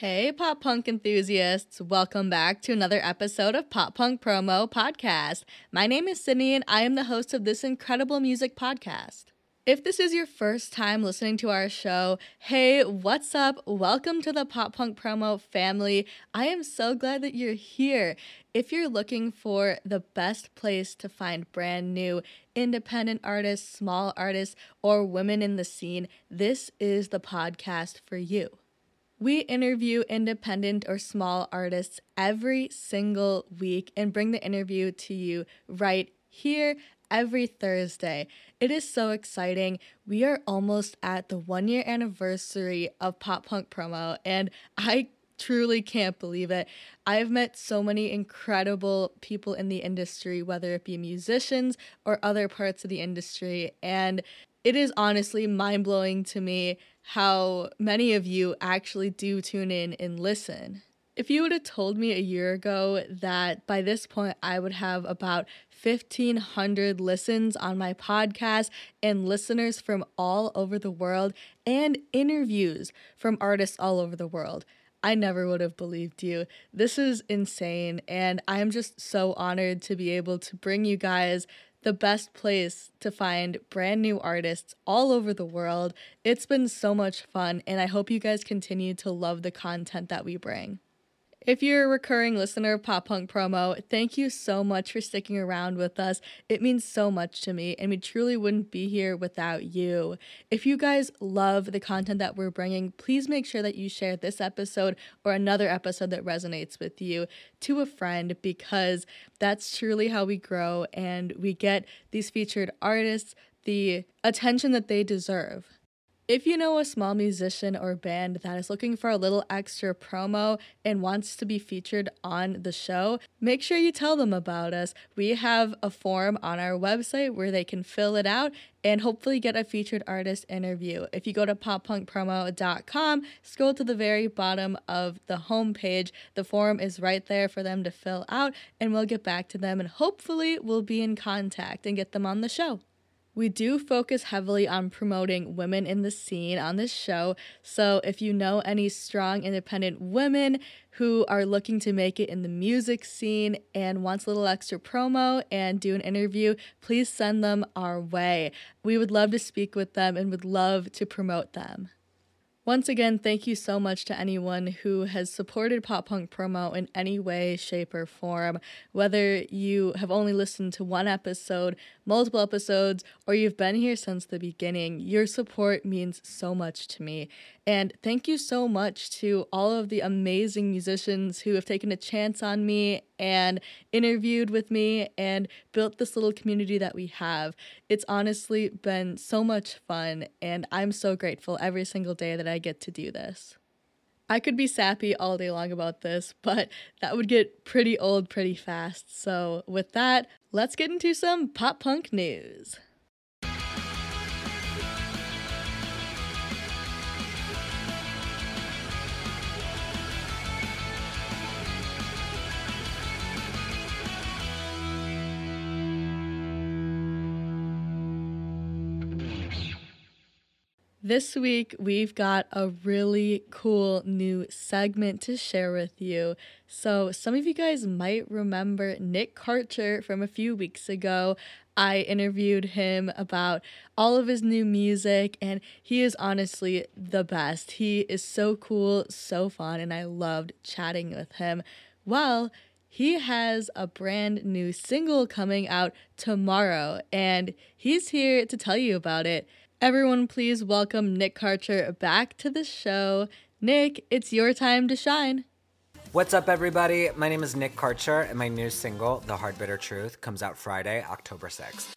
Hey, pop punk enthusiasts. Welcome back to another episode of Pop Punk Promo Podcast. My name is Sydney, and I am the host of this incredible music podcast. If this is your first time listening to our show, hey, what's up? Welcome to the Pop Punk Promo family. I am so glad that you're here. If you're looking for the best place to find brand new independent artists, small artists, or women in the scene, this is the podcast for you. We interview independent or small artists every single week and bring the interview to you right here every Thursday. It is so exciting. We are almost at the one year anniversary of Pop Punk Promo, and I truly can't believe it. I've met so many incredible people in the industry, whether it be musicians or other parts of the industry, and it is honestly mind blowing to me how many of you actually do tune in and listen. If you would have told me a year ago that by this point I would have about 1,500 listens on my podcast and listeners from all over the world and interviews from artists all over the world, I never would have believed you. This is insane, and I'm just so honored to be able to bring you guys the best place to find brand new artists all over the world. It's been so much fun, and I hope you guys continue to love the content that we bring. If you're a recurring listener of Pop Punk Promo, thank you so much for sticking around with us. It means so much to me, and we truly wouldn't be here without you. If you guys love the content that we're bringing, please make sure that you share this episode or another episode that resonates with you to a friend because that's truly how we grow and we get these featured artists the attention that they deserve. If you know a small musician or band that is looking for a little extra promo and wants to be featured on the show, make sure you tell them about us. We have a form on our website where they can fill it out and hopefully get a featured artist interview. If you go to poppunkpromo.com, scroll to the very bottom of the homepage, the form is right there for them to fill out, and we'll get back to them and hopefully we'll be in contact and get them on the show. We do focus heavily on promoting women in the scene on this show. So if you know any strong independent women who are looking to make it in the music scene and wants a little extra promo and do an interview, please send them our way. We would love to speak with them and would love to promote them. Once again, thank you so much to anyone who has supported Pop Punk Promo in any way, shape, or form. Whether you have only listened to one episode, multiple episodes, or you've been here since the beginning, your support means so much to me. And thank you so much to all of the amazing musicians who have taken a chance on me and interviewed with me and built this little community that we have. It's honestly been so much fun, and I'm so grateful every single day that I get to do this. I could be sappy all day long about this, but that would get pretty old pretty fast. So, with that, let's get into some pop punk news. This week, we've got a really cool new segment to share with you. So, some of you guys might remember Nick Karcher from a few weeks ago. I interviewed him about all of his new music, and he is honestly the best. He is so cool, so fun, and I loved chatting with him. Well, he has a brand new single coming out tomorrow, and he's here to tell you about it. Everyone, please welcome Nick Karcher back to the show. Nick, it's your time to shine. What's up, everybody? My name is Nick Karcher, and my new single, The Hard Bitter Truth, comes out Friday, October 6th.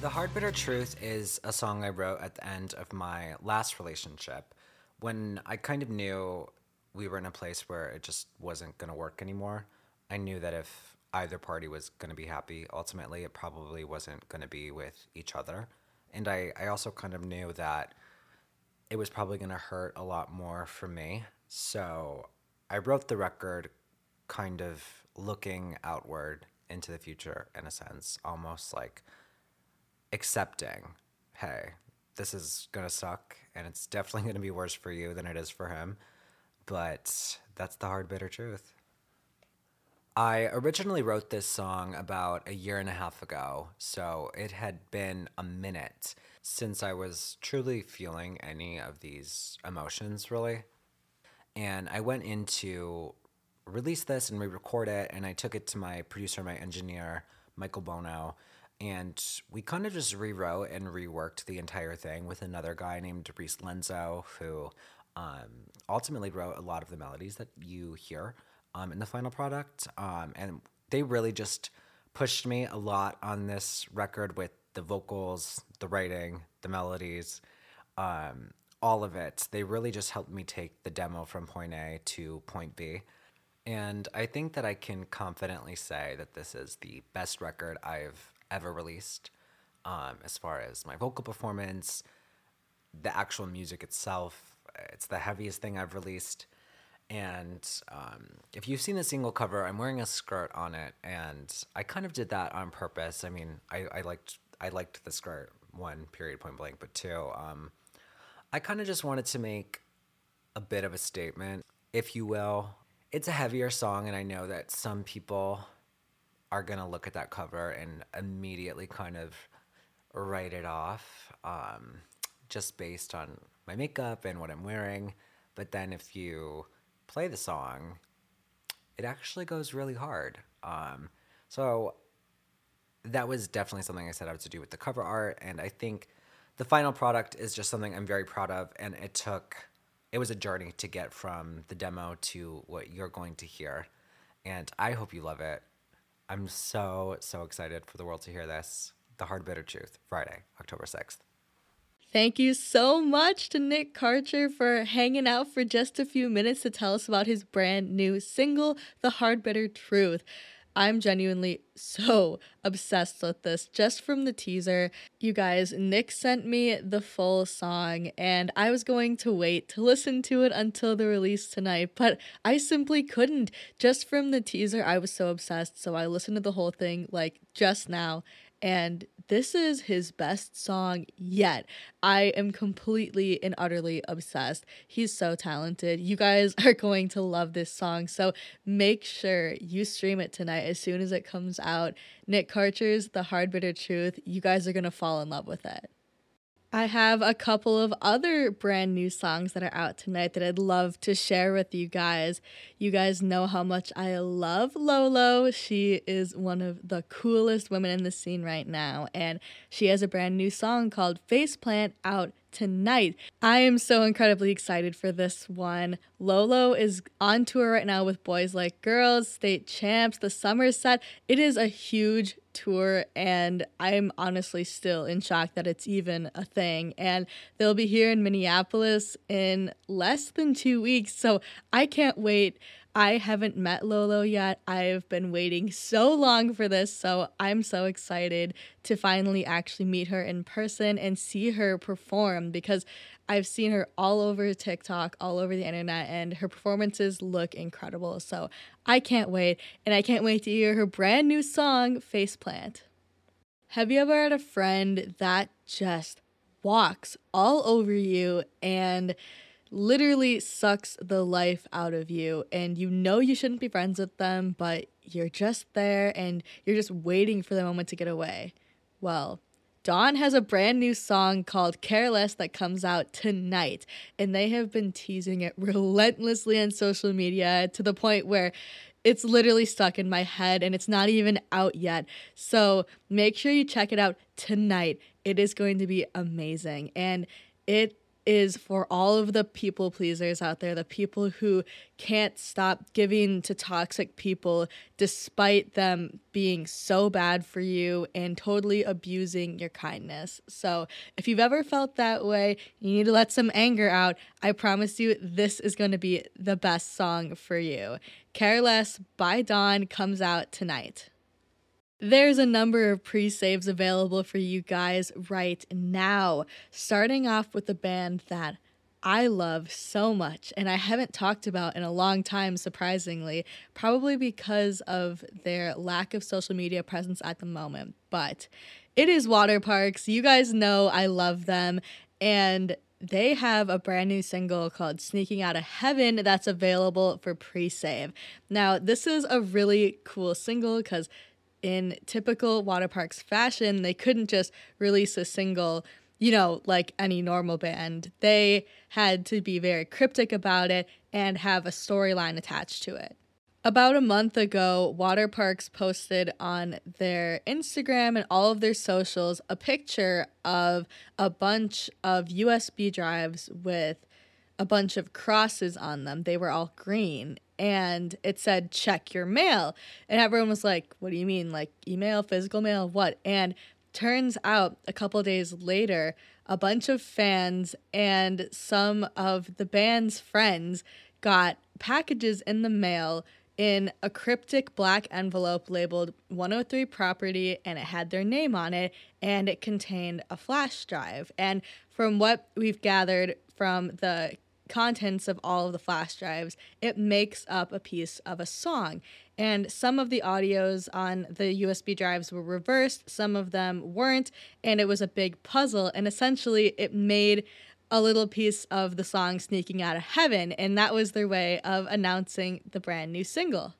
The Hard Bitter Truth is a song I wrote at the end of my last relationship when I kind of knew we were in a place where it just wasn't going to work anymore. I knew that if either party was going to be happy. Ultimately, it probably wasn't going to be with each other. And I, I also kind of knew that it was probably going to hurt a lot more for me. So I wrote the record kind of looking outward into the future in a sense, almost like accepting, hey, this is going to suck and it's definitely going to be worse for you than it is for him. But that's the hard, bitter truth. I originally wrote this song about a year and a half ago, so it had been a minute since I was truly feeling any of these emotions, really. And I went in to release this and re record it, and I took it to my producer, my engineer, Michael Bono, and we kind of just rewrote and reworked the entire thing with another guy named Reese Lenzo, who um, ultimately wrote a lot of the melodies that you hear um, in the final product. Um, and they really just pushed me a lot on this record with the vocals, the writing, the melodies, um, all of it. They really just helped me take the demo from point A to point B. And I think that I can confidently say that this is the best record I've ever released um, as far as my vocal performance, the actual music itself. It's the heaviest thing I've released. And um, if you've seen the single cover, I'm wearing a skirt on it, and I kind of did that on purpose. I mean, I, I liked I liked the skirt one period point blank, but two, um, I kind of just wanted to make a bit of a statement, if you will. It's a heavier song, and I know that some people are gonna look at that cover and immediately kind of write it off, um, just based on my makeup and what I'm wearing. But then if you play the song, it actually goes really hard. Um, so that was definitely something I set out to do with the cover art, and I think the final product is just something I'm very proud of. And it took, it was a journey to get from the demo to what you're going to hear, and I hope you love it. I'm so so excited for the world to hear this. The Hard Bitter Truth, Friday, October 6th. Thank you so much to Nick Karcher for hanging out for just a few minutes to tell us about his brand new single, The Hard Bitter Truth. I'm genuinely so obsessed with this just from the teaser. You guys, Nick sent me the full song, and I was going to wait to listen to it until the release tonight, but I simply couldn't. Just from the teaser, I was so obsessed, so I listened to the whole thing like just now, and this is his best song yet. I am completely and utterly obsessed. He's so talented. You guys are going to love this song. So make sure you stream it tonight as soon as it comes out. Nick Karcher's The Hard Bitter Truth. You guys are going to fall in love with it. I have a couple of other brand new songs that are out tonight that I'd love to share with you guys. You guys know how much I love Lolo. She is one of the coolest women in the scene right now, and she has a brand new song called Faceplant out tonight. I am so incredibly excited for this one. Lolo is on tour right now with Boys Like Girls, State Champs, the Summer Set. It is a huge tour, and I'm honestly still in shock that it's even a thing. And they'll be here in Minneapolis in less than two weeks, so I can't wait. I haven't met Lolo yet. I've been waiting so long for this, so I'm so excited to finally actually meet her in person and see her perform because I've seen her all over TikTok, all over the internet, and her performances look incredible. So I can't wait, and I can't wait to hear her brand new song, Faceplant. Have you ever had a friend that just walks all over you and literally sucks the life out of you and you know you shouldn't be friends with them but you're just there and you're just waiting for the moment to get away well dawn has a brand new song called careless that comes out tonight and they have been teasing it relentlessly on social media to the point where it's literally stuck in my head and it's not even out yet. So make sure you check it out tonight. It is going to be amazing. And it is for all of the people pleasers out there, the people who can't stop giving to toxic people despite them being so bad for you and totally abusing your kindness. So, if you've ever felt that way, you need to let some anger out. I promise you, this is going to be the best song for you. Careless by Dawn comes out tonight. There's a number of pre saves available for you guys right now, starting off with a band that I love so much and I haven't talked about in a long time, surprisingly, probably because of their lack of social media presence at the moment. But it is Waterparks. You guys know I love them. And they have a brand new single called Sneaking Out of Heaven that's available for pre save. Now, this is a really cool single because in typical Waterparks fashion, they couldn't just release a single, you know, like any normal band. They had to be very cryptic about it and have a storyline attached to it. About a month ago, Waterparks posted on their Instagram and all of their socials a picture of a bunch of USB drives with a bunch of crosses on them. They were all green and it said check your mail. And everyone was like, "What do you mean? Like email, physical mail, what?" And turns out a couple days later, a bunch of fans and some of the band's friends got packages in the mail in a cryptic black envelope labeled 103 property and it had their name on it and it contained a flash drive. And from what we've gathered from the contents of all of the flash drives, it makes up a piece of a song. And some of the audios on the USB drives were reversed, some of them weren't, and it was a big puzzle. And essentially, it made a little piece of the song Sneaking Out of Heaven, and that was their way of announcing the brand new single.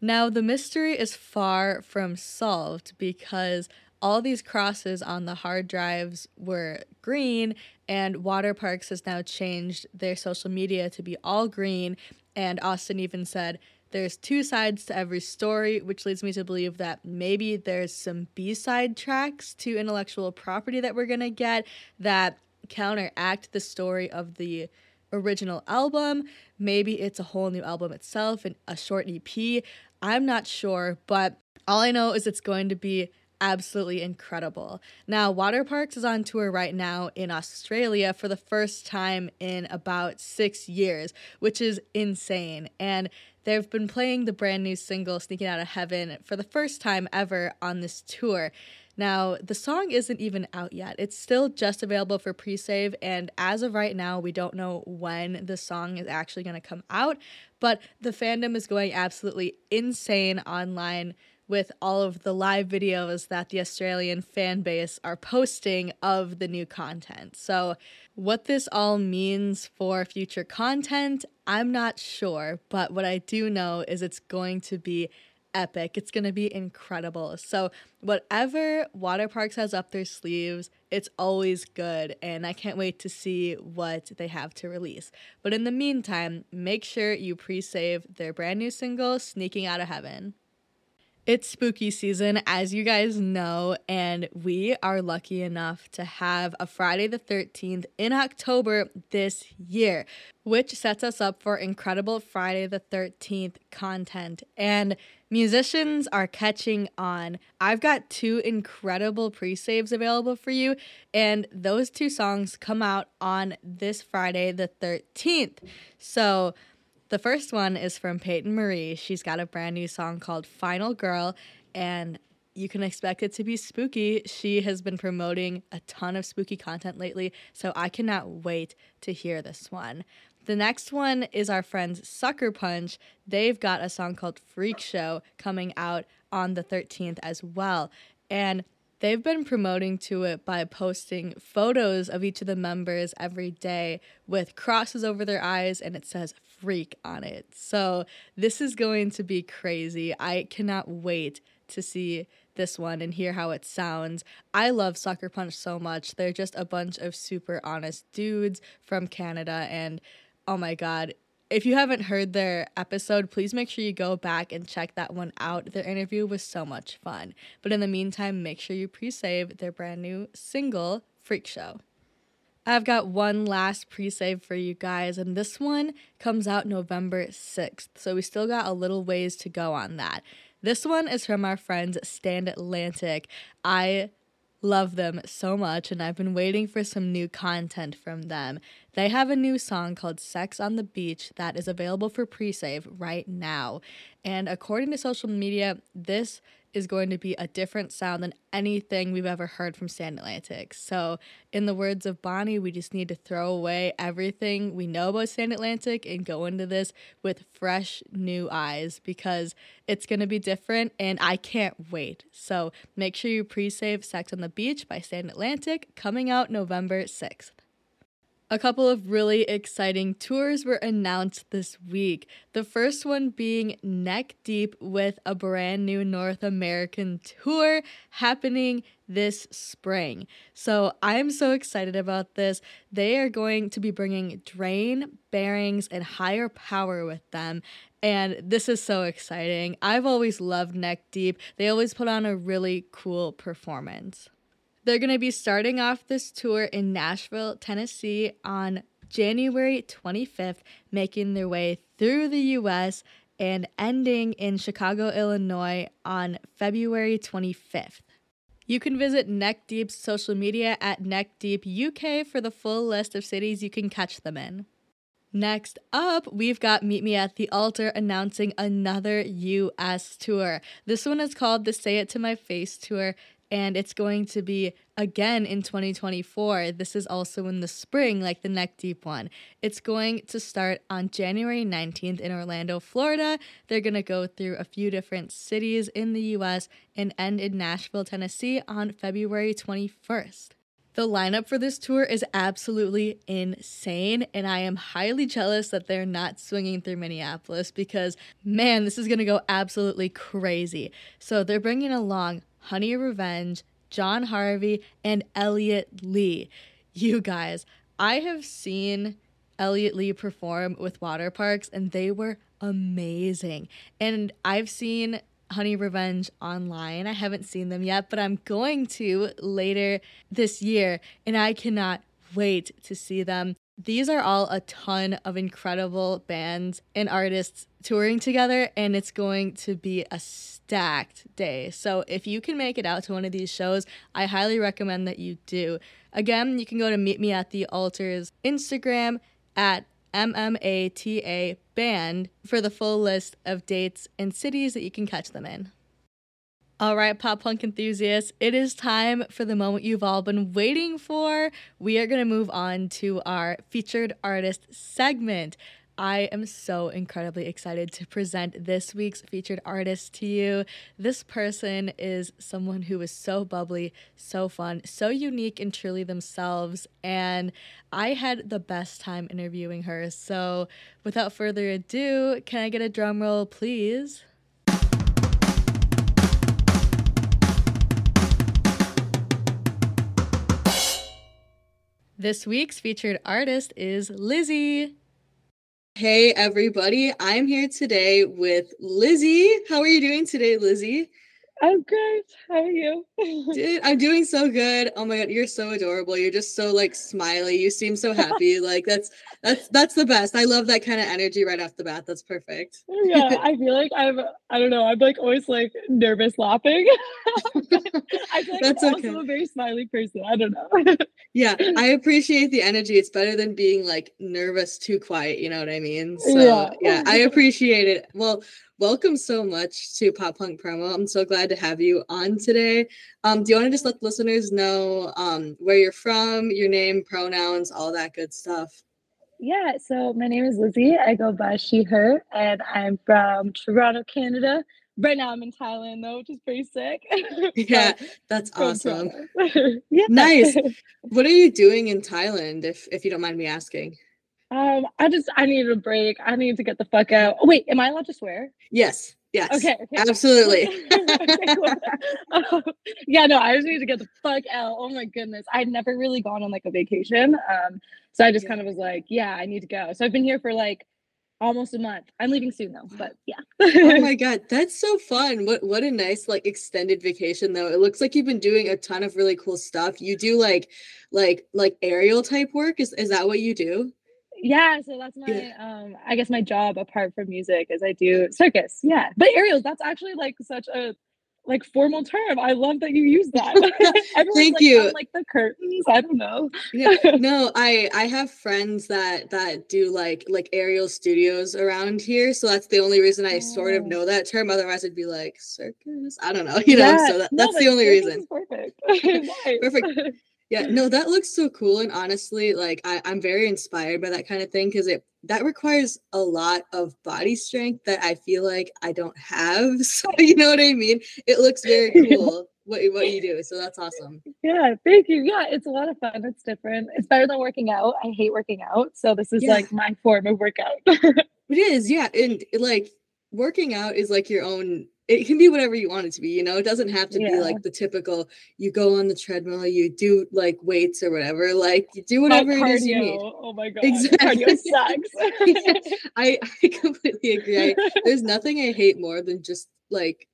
Now, the mystery is far from solved because all these crosses on the hard drives were green, and Waterparks has now changed their social media to be all green. And Awsten even said, there's two sides to every story, which leads me to believe that maybe there's some B side tracks to intellectual property that we're gonna get that counteract the story of the original album. Maybe it's a whole new album itself and a short EP. I'm not sure, but all I know is it's going to be absolutely incredible. Now, Waterparks is on tour right now in Australia for the first time in about six years, which is insane. And they've been playing the brand new single, Sneaking Out of Heaven, for the first time ever on this tour. Now, the song isn't even out yet. It's still just available for pre save, and as of right now, we don't know when the song is actually going to come out, but the fandom is going absolutely insane online with all of the live videos that the Australian fan base are posting of the new content. So, what this all means for future content, I'm not sure, but what I do know is it's going to be epic. It's going to be incredible. So, whatever Waterparks has up their sleeves, it's always good, and I can't wait to see what they have to release. But in the meantime, make sure you pre save their brand new single, Sneaking Out of Heaven. It's spooky season, as you guys know, and we are lucky enough to have a Friday the 13th in October this year, which sets us up for incredible Friday the 13th content. And musicians are catching on. I've got two incredible pre saves available for you, and those two songs come out on this Friday the 13th. So, the first one is from Peyton Marie. She's got a brand new song called Final Girl, and you can expect it to be spooky. She has been promoting a ton of spooky content lately, so I cannot wait to hear this one. The next one is our friends Sucker Punch. They've got a song called Freak Show coming out on the 13th as well. And they've been promoting to it by posting photos of each of the members every day with crosses over their eyes and it says freak on it. So this is going to be crazy. I cannot wait to see this one and hear how it sounds. I love Sucker Punch so much. They're just a bunch of super honest dudes from Canada and oh my god, if you haven't heard their episode, please make sure you go back and check that one out. Their interview was so much fun. But in the meantime, make sure you pre save their brand new single, Freak Show. I've got one last pre save for you guys, and this one comes out November 6th. So we still got a little ways to go on that. This one is from our friends Stand Atlantic. I love them so much, and I've been waiting for some new content from them. They have a new song called Sex on the Beach that is available for pre save right now. And according to social media, this is going to be a different sound than anything we've ever heard from Stand Atlantic. So, in the words of Bonnie, we just need to throw away everything we know about Stand Atlantic and go into this with fresh new eyes because it's going to be different and I can't wait. So, make sure you pre save Sex on the Beach by Stand Atlantic coming out November 6th. A couple of really exciting tours were announced this week. The first one being Neck Deep with a brand new North American tour happening this spring. So I'm so excited about this. They are going to be bringing Drain, Bearings, and Higher Power with them. And this is so exciting. I've always loved Neck Deep, they always put on a really cool performance. They're going to be starting off this tour in Nashville, Tennessee on January 25th, making their way through the US and ending in Chicago, Illinois on February 25th. You can visit Neck Deep's social media at Neck Deep UK for the full list of cities you can catch them in. Next up, we've got Meet Me at the Altar announcing another US tour. This one is called the Say It to My Face tour, and it's going to be again in 2024. This is also in the spring, like the Neck Deep one. It's going to start on January 19th in Orlando, Florida. They're going to go through a few different cities in the US and end in Nashville, Tennessee on February 21st. The lineup for this tour is absolutely insane, and I am highly jealous that they're not swinging through Minneapolis because, man, this is gonna go absolutely crazy. So, they're bringing along Honey Revenge, John Harvey, and Elliot Lee. You guys, I have seen Elliot Lee perform with Waterparks, and they were amazing. And I've seen Honey Revenge online. I haven't seen them yet, but I'm going to later this year, and I cannot wait to see them. These are all a ton of incredible bands and artists touring together, and it's going to be a stacked day. So, if you can make it out to one of these shows, I highly recommend that you do. Again, you can go to Meet Me at the Altar's Instagram at MMATA Band for the full list of dates and cities that you can catch them in. All right, pop punk enthusiasts, it is time for the moment you've all been waiting for. We are going to move on to our featured artist segment. I am so incredibly excited to present this week's featured artist to you. This person is someone who is so bubbly, so fun, so unique and truly themselves. And I had the best time interviewing her. So, without further ado, can I get a drum roll, please? This week's featured artist is Lyzzie. Hey, everybody. I'm here today with Lyzzie. How are you doing today, Lyzzie? I'm great. How are you? Dude, I'm doing so good. Oh my god, you're so adorable. You're just so like smiley. You seem so happy. like that's that's that's the best. I love that kind of energy right off the bat. That's perfect. yeah, I feel like I'm I don't know, I'm like always like nervous laughing. I feel like that's I'm okay. also a very smiley person. I don't know. yeah, I appreciate the energy. It's better than being like nervous too quiet, you know what I mean? So yeah, yeah I appreciate it. Well, welcome so much to Pop Punk Promo. I'm so glad to have you on today. Um, do you want to just let listeners know um, where you're from, your name, pronouns, all that good stuff? Yeah, so my name is Lyzzie. I go by she, her, and I'm from Toronto, Canada. Right now I'm in Thailand though, which is pretty sick. yeah, that's awesome. yeah. Nice. What are you doing in Thailand if if you don't mind me asking? Um, I just I need a break. I need to get the fuck out. Oh, wait, am I allowed to swear? Yes. Yes. Okay. okay. Absolutely. okay, um, yeah, no, I just need to get the fuck out. Oh my goodness. I'd never really gone on like a vacation. Um, so I just yeah. kind of was like, yeah, I need to go. So I've been here for like almost a month. I'm leaving soon though, but yeah. oh my god, that's so fun. What what a nice like extended vacation though. It looks like you've been doing a ton of really cool stuff. You do like like like aerial type work. Is is that what you do? Yeah, so that's my yeah. um I guess my job apart from music is I do circus. Yeah. But aerials, that's actually like such a like formal term. I love that you use that. Thank like, you. like the curtains. I don't know. yeah, no, I I have friends that that do like like aerial studios around here, so that's the only reason I oh. sort of oh. know that term. Otherwise, I'd be like circus. I don't know, you yeah. know. So that, that's no, the only reason. Perfect. perfect yeah no that looks so cool and honestly like I, i'm very inspired by that kind of thing because it that requires a lot of body strength that i feel like i don't have so you know what i mean? It looks very cool what, what you do so that's awesome. Yeah thank you yeah it's a lot of fun it's different it's better than working out i hate working out so this is yeah. like my form of workout. It is yeah and like working out is like your own it can be whatever you want it to be you know? It doesn't have to yeah. be like the typical you go on the treadmill you do like weights or whatever like you do whatever it is you need. oh my god. Exactly. cardio sucks. I, I completely agree. I, there's nothing i hate more than just like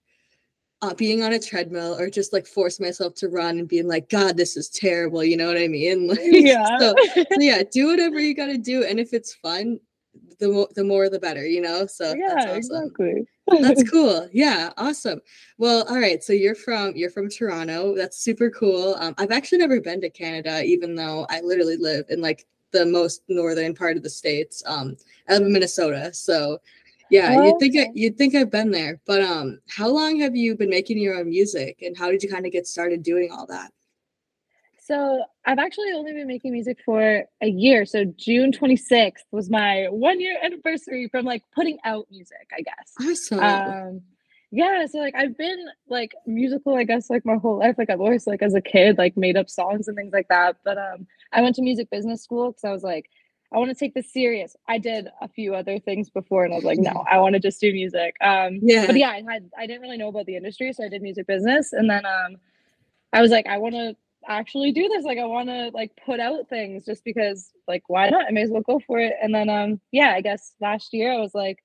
uh, being on a treadmill or just like force myself to run and being like god this is terrible you know what i mean? Like, yeah. so, so yeah do whatever you got to do and if it's fun the more the more the better you know? So yeah awesome. exactly. That's cool. Yeah awesome. Well all right so you're from you're from toronto. That's super cool. Um, i've actually never been to canada even though i literally live in like the most northern part of the states um i live in minnesota. So yeah oh, you'd think okay. I, you'd think i've been there but um how long have you been making your own music and how did you kind of get started doing all that so I've actually only been making music for a year. So June 26th was my one year anniversary from like putting out music, I guess. Awesome. Um, yeah, so like I've been like musical, I guess, like my whole life. Like I've always like as a kid, like made up songs and things like that. But um I went to music business school because I was like, I want to take this serious. I did a few other things before and I was like, no, I want to just do music. Um yeah. but yeah, I had I didn't really know about the industry, so I did music business. And then um I was like, I want to actually do this. Like I want to like put out things just because like why not? I may as well go for it. And then um yeah, I guess last year I was like,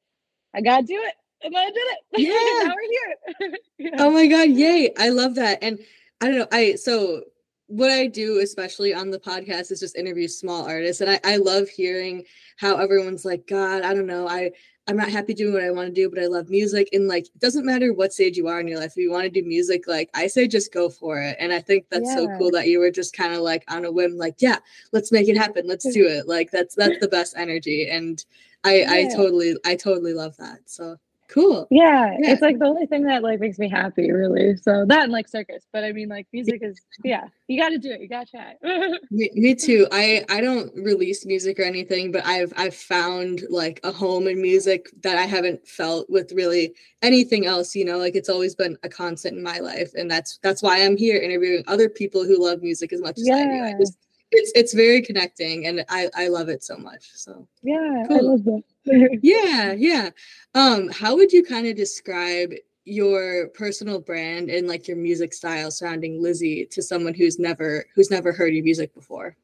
I gotta do it. And I did it. Yeah. now we're here. yeah. Oh my god, yay. I love that. And I don't know, I so what I do, especially on the podcast, is just interview small artists. And I, I love hearing how everyone's like, God, I don't know, I I'm not happy doing what I want to do, but I love music. And like, it doesn't matter what stage you are in your life. If you want to do music, like I say, just go for it. And I think that's yeah. so cool that you were just kind of like on a whim, like, yeah, let's make it happen. Let's do it. Like that's that's the best energy. And I yeah. I totally I totally love that. So Cool. Yeah, yeah, it's like the only thing that like makes me happy, really. So that and like circus, but I mean, like music is yeah. You got to do it. You got to try. me, me too. I I don't release music or anything, but I've I've found like a home in music that I haven't felt with really anything else. You know, like it's always been a constant in my life, and that's that's why I'm here interviewing other people who love music as much as yeah. I do. I just it's it's very connecting and I I love it so much. So yeah, cool. I love that. Yeah, yeah. Um, how would you kind of describe your personal brand and like your music style surrounding Lyzzie to someone who's never who's never heard your music before?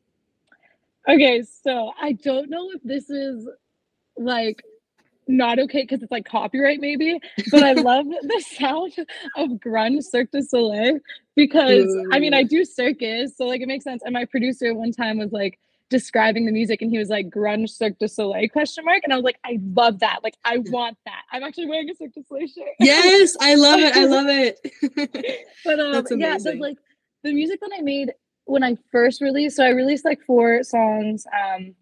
Okay, so I don't know if this is like not okay because it's like copyright maybe, but I love the sound of grunge Cirque du Soleil because Ooh. I mean I do circus, so like it makes sense. And my producer one time was like describing the music and he was like grunge Cirque du Soleil question mark? And I was like I love that. Like I want that. I'm actually wearing a Cirque du Soleil shirt. Yes I love it. I love it. But um yeah so like the music that I made when I first released so I released like four songs um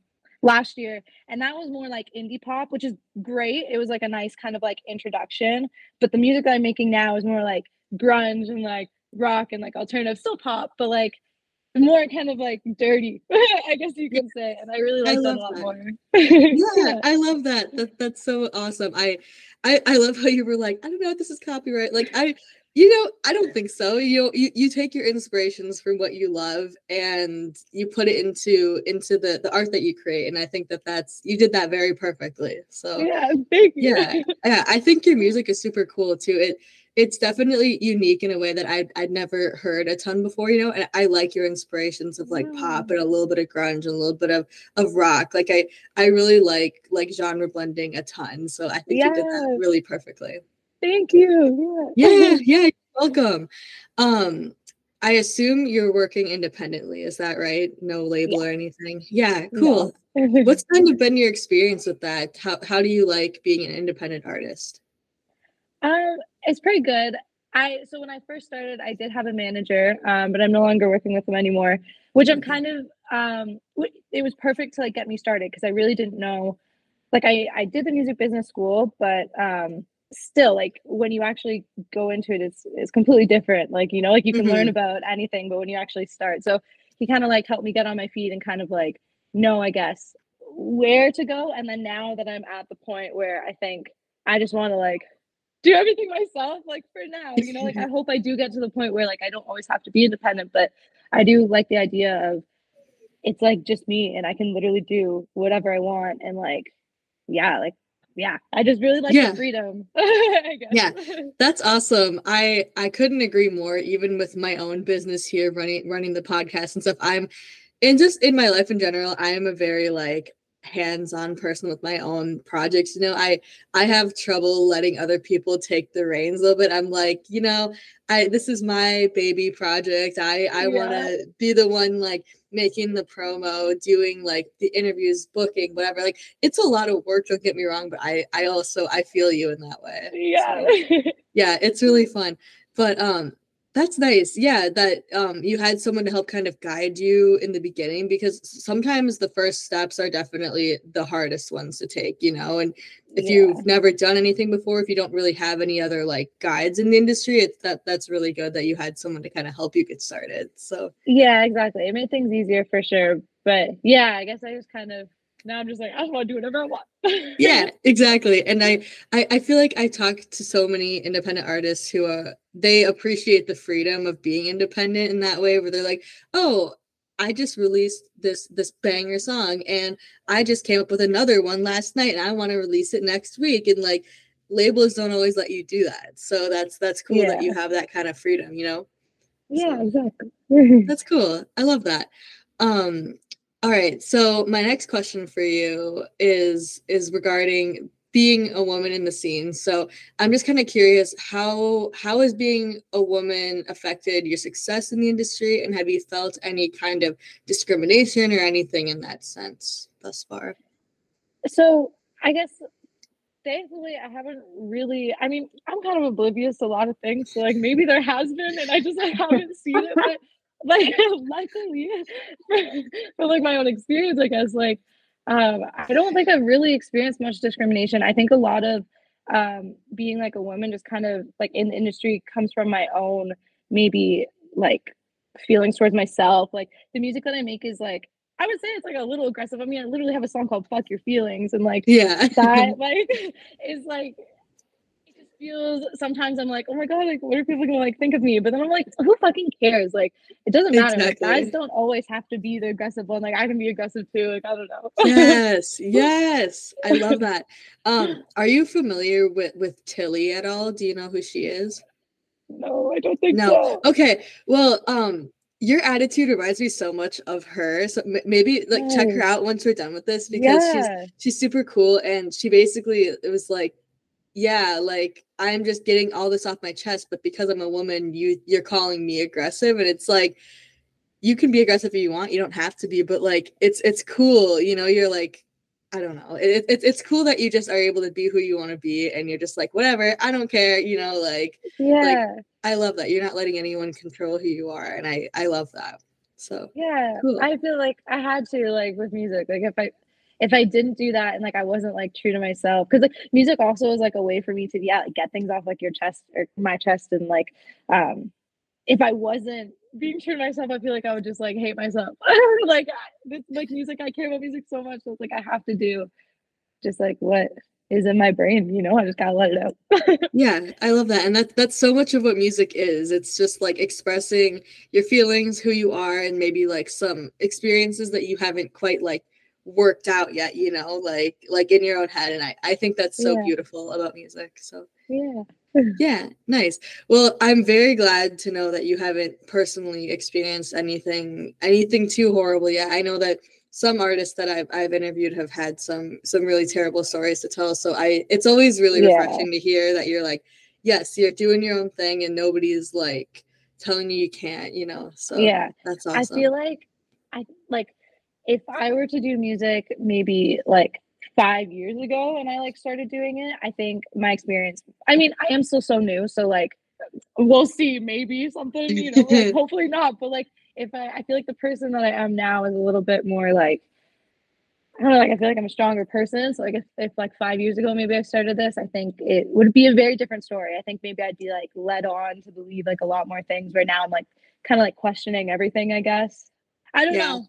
last year and that was more like indie pop which is great. It was like a nice kind of like introduction. But the music that I'm making now is more like grunge and like rock and like alternative still pop but like more kind of like dirty, I guess you could say. And I really like I that a lot that. more. yeah, I love that. that. That's so awesome. I, I I love how you were like, I don't know if this is copyright. Like I you know, I don't think so. You you you take your inspirations from what you love and you put it into into the the art that you create, and I think that that's you did that very perfectly. So yeah, thank you. Yeah, yeah. I think your music is super cool too. It it's definitely unique in a way that I'd, I'd never heard a ton before, you know, and I like your inspirations of like pop and a little bit of grunge and a little bit of, of rock. Like I, I really like, like genre blending a ton. So I think you did that really perfectly. Thank you. Yeah. Yeah. yeah welcome. Um, I assume you're working independently. Is that right? No label yeah. or anything. Yeah. Cool. No. What's kind of been your experience with that? How, how do you like being an independent artist? Um, it's pretty good. I so when I first started, I did have a manager, um, but I'm no longer working with them anymore. Which I'm kind of um, it was perfect to like get me started because I really didn't know. Like I I did the music business school, but um, still like when you actually go into it, it's it's completely different. Like you know, like you can mm-hmm. learn about anything, but when you actually start, so he kind of like helped me get on my feet and kind of like know, I guess, where to go. And then now that I'm at the point where I think I just want to like do everything myself like for now you know like i hope i do get to the point where like i don't always have to be independent but i do like the idea of it's like just me and i can literally do whatever i want and like yeah like yeah i just really like yeah. the freedom yeah. That's awesome. I i couldn't agree more even with my own business here running running the podcast and stuff. I'm and just in my life in general i am a very like hands-on person with my own projects you know i i have trouble letting other people take the reins a little bit. I'm like you know i this is my baby project. I i yeah. want to be the one like making the promo doing like the interviews booking whatever. Like it's a lot of work don't get me wrong but i i also i feel you in that way. Yeah. So, yeah it's really fun. But um that's nice. Yeah, that um you had someone to help kind of guide you in the beginning because sometimes the first steps are definitely the hardest ones to take, you know. And if yeah. you've never done anything before, if you don't really have any other like guides in the industry, it's that that's really good that you had someone to kind of help you get started. So Yeah, exactly. It made things easier for sure. But yeah, I guess I just kind of now I'm just like, I just want to do whatever I want. yeah, exactly. And I, I, I feel like I talk to so many independent artists who are they appreciate the freedom of being independent in that way, where they're like, oh, I just released this this banger song, and I just came up with another one last night, and I want to release it next week, and like labels don't always let you do that so that's that's cool yeah. that you have that kind of freedom you know yeah so, exactly that's cool i love that um all right. So my next question for you is is regarding being a woman in the scene. So I'm just kind of curious how how has being a woman affected your success in the industry and have you felt any kind of discrimination or anything in that sense thus far? So I guess thankfully I haven't really I mean, I'm kind of oblivious to a lot of things. So like maybe there has been and I just like haven't seen it. But like luckily for, for like my own experience i guess like um i don't think i've really experienced much discrimination. I think a lot of um being like a woman just kind of like in the industry comes from my own maybe like feelings towards myself. Like the music that i make is like I would say it's like a little aggressive. I mean, I literally have a song called "Fuck Your Feelings," and like, yeah, that like is like feels sometimes I'm like, oh my god, like what are people gonna like think of me? But then I'm like, who fucking cares? Like it doesn't matter. Exactly. Like guys don't always have to be the aggressive one. Like I can be aggressive too. Like I don't know. yes, yes. I love that. Um, are you familiar with with Tilly at all? Do you know who she is? No, I don't think no. so. Okay. Well, um, your attitude reminds me so much of her. So m- maybe like oh. check her out once we're done with this because yeah. she's she's super cool and she basically it was like yeah, like I'm just getting all this off my chest, but because I'm a woman, you you're calling me aggressive, and it's like you can be aggressive if you want, you don't have to be, but like it's it's cool, you know. You're like I don't know. It, it, it's cool that you just are able to be who you want to be, and you're just like whatever. I don't care, you know. Like yeah, like, I love that you're not letting anyone control who you are, and I I love that. So yeah, cool. I feel like I had to like with music. Like if I if I didn't do that and like I wasn't like true to myself, because like music also is like a way for me to yeah like, get things off like your chest or my chest and like um if I wasn't being true to myself, I feel like I would just like hate myself. like like music, I care about music so much. So it's like I have to do just like what is in my brain, you know, I just gotta let it out. yeah, I love that. And that that's so much of what music is. It's just like expressing your feelings, who you are, and maybe like some experiences that you haven't quite like worked out yet you know like like in your own head and i i think that's so yeah. beautiful about music so yeah yeah, nice. Well, I'm very glad to know that you haven't personally experienced anything anything too horrible yet. I know that some artists that I've I've interviewed have had some some really terrible stories to tell. So I it's always really yeah. refreshing to hear that you're like, yes, you're doing your own thing and nobody's like telling you you can't, you know. So yeah, that's awesome. I feel like I like if I were to do music maybe like five years ago and I like started doing it, I think my experience, I mean, I am still so new. So like we'll see, maybe something, you know, like, hopefully not. But like if I I feel like the person that I am now is a little bit more like I don't know, like I feel like I'm a stronger person. So like if, if like five years ago maybe I started this, I think it would be a very different story. I think maybe I'd be like led on to believe like a lot more things. Right now I'm like kind of like questioning everything, I guess. I don't yeah. know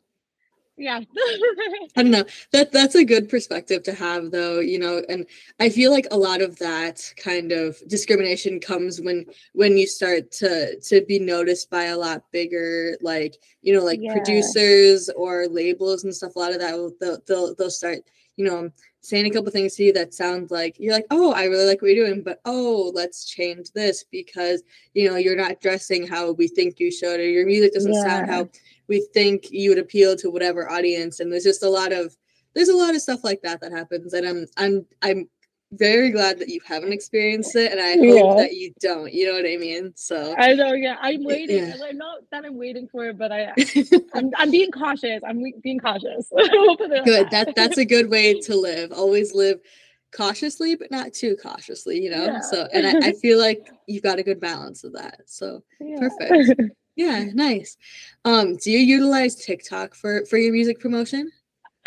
yeah i don't know that that's a good perspective to have though you know and i feel like a lot of that kind of discrimination comes when when you start to to be noticed by a lot bigger like you know like yeah. producers or labels and stuff a lot of that they'll, they'll, they'll start you know saying a couple things to you that sound like you're like oh i really like what you're doing but oh let's change this because you know you're not dressing how we think you should or your music doesn't yeah. sound how we think you would appeal to whatever audience and there's just a lot of there's a lot of stuff like that that happens and i'm i'm i'm very glad that you haven't experienced it and i yeah. hope that you don't you know what i mean so i know yeah i'm waiting yeah. i'm not that i'm waiting for it but i I'm, I'm being cautious i'm being cautious good that that's a good way to live always live cautiously but not too cautiously you know yeah. so and I, I, feel like you've got a good balance of that so perfect yeah, nice. Um, do you utilize TikTok for for your music promotion?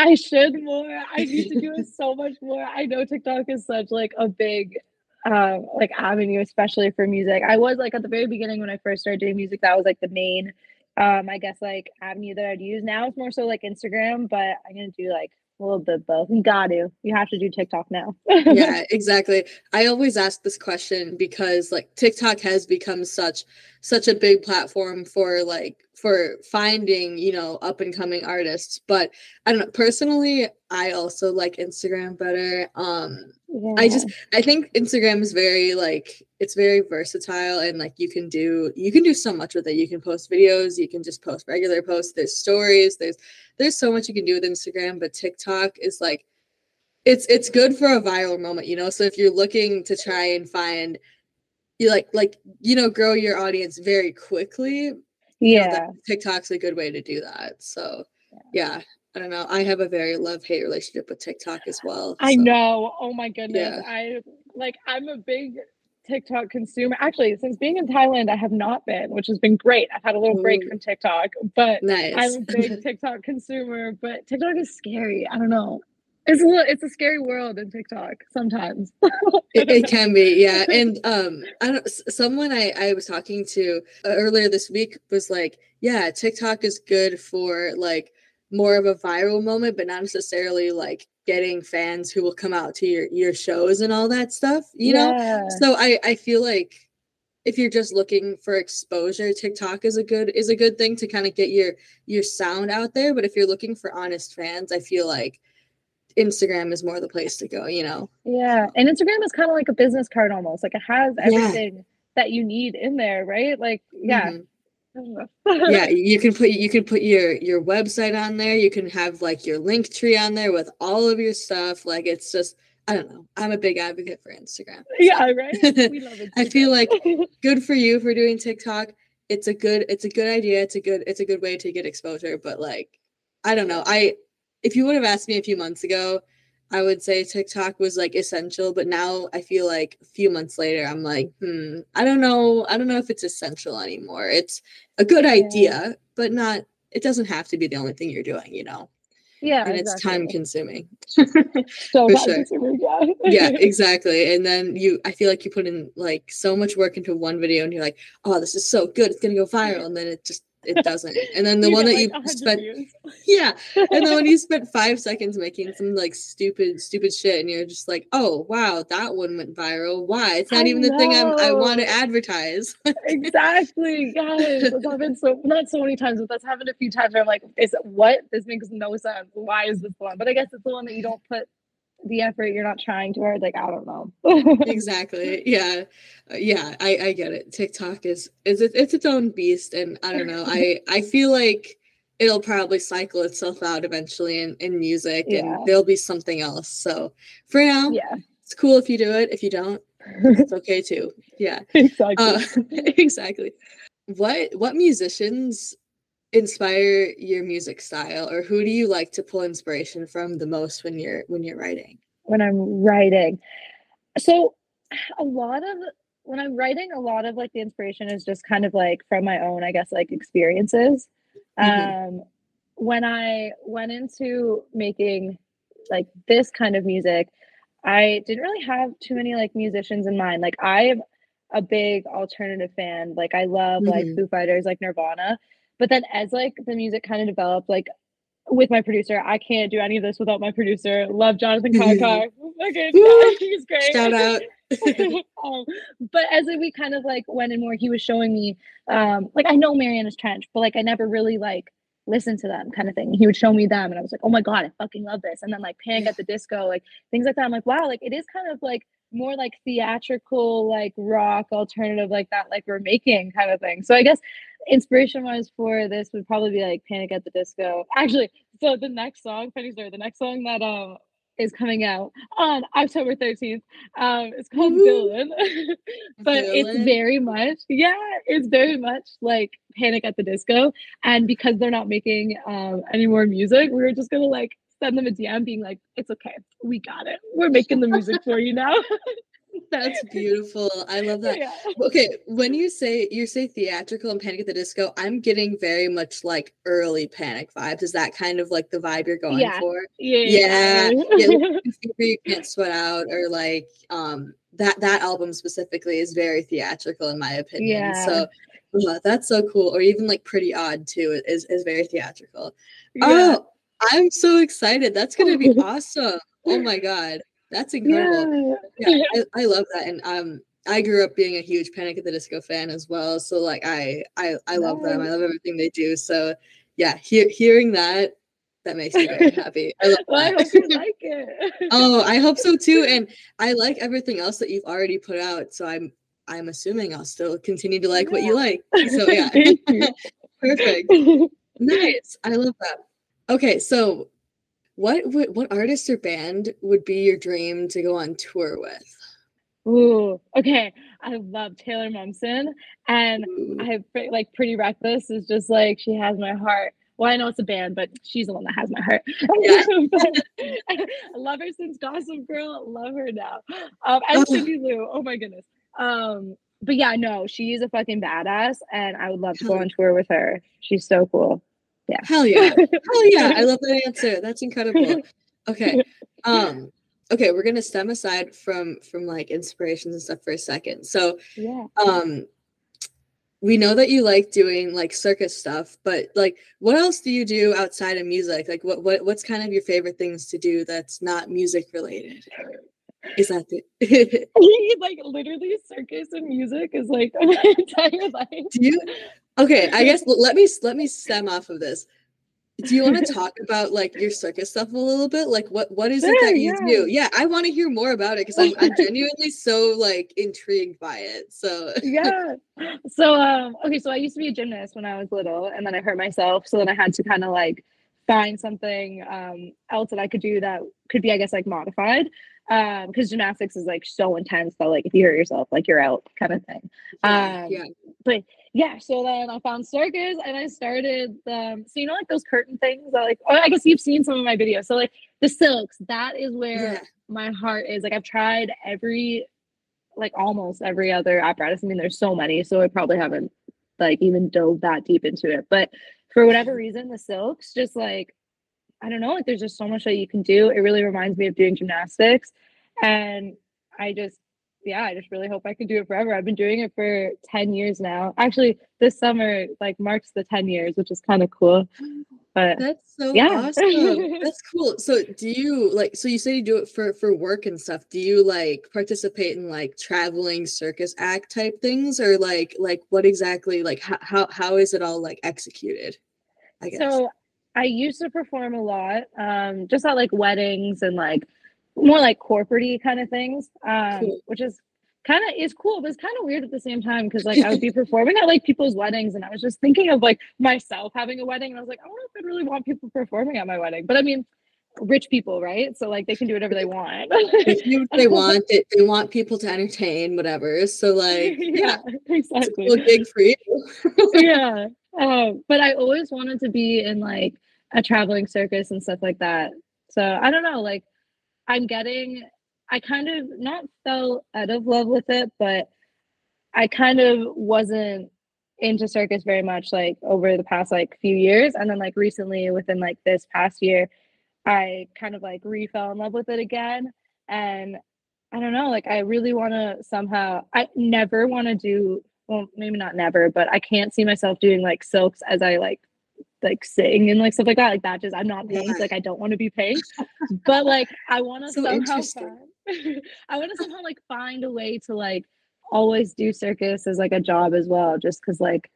I should more. I need to do it so much more. I know TikTok is such like a big uh, like avenue, especially for music. I was like at the very beginning when I first started doing music, that was like the main um I guess like avenue that I'd use. Now it's more so like Instagram, but I'm gonna do like a little bit both. You got to. You have to do TikTok now. yeah, exactly. I always ask this question because like TikTok has become such such a big platform for like for finding, you know, up and coming artists. But I don't know, personally, I also like Instagram better. Um yeah. I just I think Instagram is very like it's very versatile and like you can do you can do so much with it. You can post videos, you can just post regular posts, there's stories, there's there's so much you can do with Instagram, but TikTok is like it's it's good for a viral moment, you know. So if you're looking to try and find you like like you know grow your audience very quickly, yeah, know, TikTok's a good way to do that. So yeah. I don't know. I have a very love hate relationship with TikTok as well. I know. Oh my goodness. Yeah. I like I'm a big TikTok consumer. Actually, since being in Thailand, I have not been, which has been great. I've had a little Ooh. break from TikTok, but nice. I'm a big TikTok consumer. But TikTok is scary. I don't know. It's a little, it's a scary world in TikTok sometimes. it, it, can be, yeah. And um, I don't. Someone I I was talking to uh, earlier this week was like, yeah, TikTok is good for like more of a viral moment, but not necessarily like getting fans who will come out to your your shows and all that stuff you yeah. know so i i feel like if you're just looking for exposure tiktok is a good is a good thing to kind of get your your sound out there but if you're looking for honest fans i feel like instagram is more the place to go you know yeah and instagram is kind of like a business card almost like it has everything yeah. that you need in there right like yeah mm-hmm yeah, you can put you can put your your website on there. You can have like your link tree on there with all of your stuff. Like it's just I don't know. I'm a big advocate for Instagram. Yeah, right. We love it. I feel like good for you for doing TikTok. It's a good it's a good idea. It's a good it's a good way to get exposure, but like I don't know. I if you would have asked me a few months ago, I would say TikTok was like essential, but now I feel like a few months later, I'm like, hmm, I don't know. I don't know if it's essential anymore. It's a good yeah. idea, but not, it doesn't have to be the only thing you're doing, you know? Yeah. And exactly. it's time consuming. so For sure. consuming, yeah. yeah, exactly. And then you, I feel like you put in like so much work into one video and you're like, oh, this is so good. It's going to go viral. And then it just it doesn't. And then the you one that like you spent, yeah, and then when you spent five seconds making some like stupid, stupid shit, and you're just like, oh wow, that one went viral. Why? It's not I even know. the thing I'm, i want to advertise. exactly, guys. That's happened so not so many times, but that's happened a few times where I'm like, is what? This makes no sense. Why is this one? But I guess it's the one that you don't put the effort, you're not trying too hard. Like I don't know. exactly. Yeah. Uh, yeah, I I get it. TikTok is is it, it's its own beast and I don't know. I I feel like it'll probably cycle itself out eventually in, in music yeah. and there'll be something else. So for now, yeah. It's cool if you do it. If you don't, it's okay too. Yeah. Exactly. Uh, exactly. What what musicians inspire your music style or who do you like to pull inspiration from the most when you're when you're writing? When i'm writing. So a lot of when i'm writing a lot of like the inspiration is just kind of like from my own i guess like experiences. Mm-hmm. um when i went into making like this kind of music i didn't really have too many like musicians in mind. Like i'm a big alternative fan. Like i love mm-hmm. like foo fighters like nirvana but then as like the music kind of developed, like with my producer, I can't do any of this without my producer. Love Jonathan Kakar. okay, he's great. Shout out. um, but as we kind of like went in more, he was showing me, um, like I know Marianas Trench, but like I never really like listened to them kind of thing. He would show me them, and I was like, oh my god, I fucking love this. And then like Panic at the Disco, like things like that. I'm like, wow, like it is kind of like more like theatrical, like rock alternative, like that, like we're making kind of thing. So I guess inspiration wise for this would probably be like Panic at the Disco. Actually, so the next song, funny story, the next song that um is coming out on October 13th. Um, it's called Villain, but Villain. it's very much, yeah, it's very much like Panic at the Disco. And because they're not making um any more music, we were just gonna like send them a DM being like, it's okay, we got it. We're making the music for you now. That's beautiful. I love that. Yeah. Okay, when you say you say theatrical and Panic at the Disco, I'm getting very much like early Panic vibes. Is that kind of like the vibe you're going yeah. for? Yeah, yeah. yeah. you can't sweat out, or like um that that album specifically is very theatrical in my opinion. Yeah. So uh, that's so cool. Or even like Pretty Odd too is is very theatrical. Yeah. Oh, I'm so excited. That's gonna be awesome. Oh my god. That's incredible. Yeah, yeah I, I, love that. And um I grew up being a huge Panic at the Disco fan as well. So like I I I love them. I love everything they do. So yeah, he- hearing that that makes me very happy. I well, I hope you like it. oh, I hope so too. And I like everything else that you've already put out. So I'm I'm assuming I'll still continue to like yeah. what you like. So yeah. Perfect. nice. I love that. Okay, so what would what artist or band would be your dream to go on tour with? Ooh, okay. I love Taylor Momsen, and Ooh. I have like Pretty Reckless is just like she has my heart. Well, I know it's a band, but she's the one that has my heart. Yeah. I love her since Gossip Girl. Love her now. Um, and Cindy Lou. Oh my goodness. Um, but yeah, no, she's a fucking badass, and I would love to go on tour with her. She's so cool yeah. Hell yeah. Hell yeah. I love that answer. That's incredible. Okay. Um okay we're gonna stem aside from from like inspirations and stuff for a second. So yeah. um we know that you like doing like circus stuff but like what else do you do outside of music? Like what, what what's kind of your favorite things to do that's not music related? Is that the like literally circus and music is like my entire life. Do you Okay, I guess let me let me stem off of this. Do you want to talk about like your circus stuff a little bit? Like what what is it that you yeah. do? Yeah, I want to hear more about it because I'm, I'm genuinely so like intrigued by it. So yeah. So um okay, so I used to be a gymnast when I was little and then I hurt myself. So then I had to kind of like find something um else that I could do that could be, I guess, like modified. Um, because gymnastics is like so intense that like if you hurt yourself, like you're out kind of thing. Um yeah. but yeah, so then I found circus and I started um so you know like those curtain things that like oh I guess you've seen some of my videos. So like the silks, that is where yeah. my heart is. Like I've tried every like almost every other apparatus. I mean there's so many, so I probably haven't like even dove that deep into it. But for whatever reason, the silks just like I don't know, like there's just so much that you can do. It really reminds me of doing gymnastics. And I just yeah, I just really hope I can do it forever. I've been doing it for 10 years now. Actually, this summer like marks the 10 years, which is kind of cool. But that's so yeah. awesome. that's cool. So do you like so you say you do it for for work and stuff. Do you like participate in like traveling circus act type things or like like what exactly like how how, how is it all like executed? I guess. So I used to perform a lot um just at like weddings and like more like corporate kind of things, um, Cool. which is kind of is cool, but it's kind of weird at the same time because like I would be performing at like people's weddings, and I was just thinking of like myself having a wedding, and I was like, I don't know if I'd really want people performing at my wedding, but I mean, rich people, right? So like they can do whatever they want. They can do what they want. They, they want people to entertain, whatever. So like, yeah, it's a exactly. cool gig for you. yeah. Um, but I always wanted to be in like a traveling circus and stuff like that. So I don't know, like I'm getting I kind of not fell out of love with it, but I kind of wasn't into circus very much like over the past like few years. And then like recently within like this past year, I kind of like re fell in love with it again. And I don't know, like I really want to somehow I never want to do well, maybe not never, but I can't see myself doing like silks as I like like sing and like stuff like that. Like that just I'm not pink. Yeah. Like I don't want to be pink. but like I want to So somehow find, I want to somehow like find a way to like always do circus as like a job as well, just because like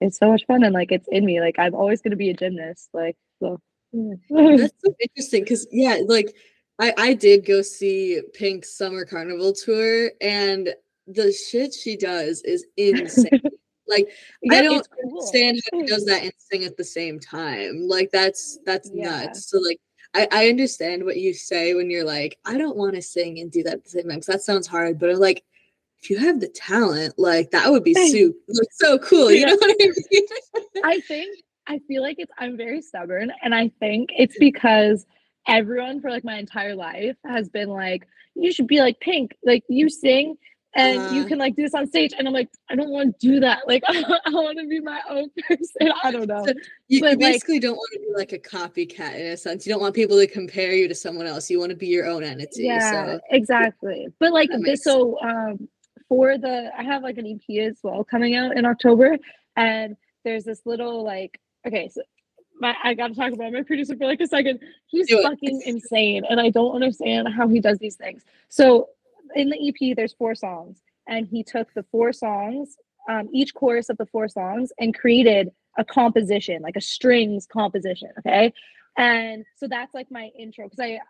it's so much fun and like it's in me. Like I'm always gonna be a gymnast. Like so. yeah. That's so interesting because yeah, like I I did go see Pink's summer carnival tour and the shit she does is insane. Like I don't cool. understand how she does that and sing at the same time. Like that's that's Yeah. nuts. So like I, I understand what you say when you're like, I don't want to sing and do that at the same time because that sounds hard. But I'm like, if you have the talent, like that would be super so cool. You Yeah. know what I mean? I think I feel like it's I'm very stubborn and I think it's because everyone for like my entire life has been like you should be like pink like you sing and you Uh. can like do this on stage and I'm like I don't want to do that like I, want to be my own person I don't know So you, you But, like- basically don't want to be like a copycat in a sense. You don't want people to compare you to someone else. You want to be your own entity. yeah So exactly but like this so um for the I have like an EP as well coming out in October and there's this little like okay so my, I gotta talk about my producer for like a second. He's fucking insane, and I don't understand how he does these things. So, in the EP, there's four songs, and he took the four songs, um, each chorus of the four songs, and created a composition, like a strings composition. Okay, and so that's like my intro because I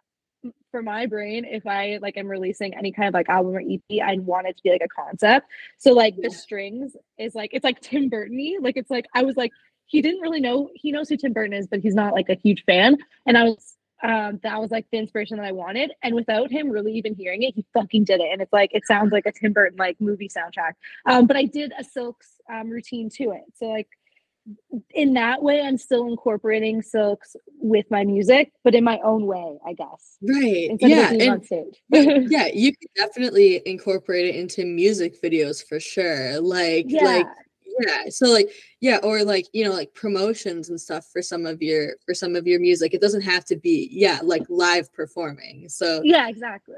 for my brain, if I like am releasing any kind of like album or EP, I'd want it to be like a concept. So like the strings is like it's like Tim Burton-y. Like it's like I was like, he didn't really know he knows who Tim Burton is, but he's not like a huge fan. And I was um that was like the inspiration that I wanted. And without him really even hearing it, he fucking did it. And it's like it sounds like a Tim Burton like movie soundtrack. Um, but I did a Silks um routine to it. So like in that way, I'm still incorporating Silks with my music, but in my own way, I guess. right. Yeah. And yeah, you can definitely incorporate it into music videos for sure. Like yeah. like yeah. So like yeah, or like, you know, like promotions and stuff for some of your for some of your music. It doesn't have to be, yeah, like live performing. So yeah, exactly.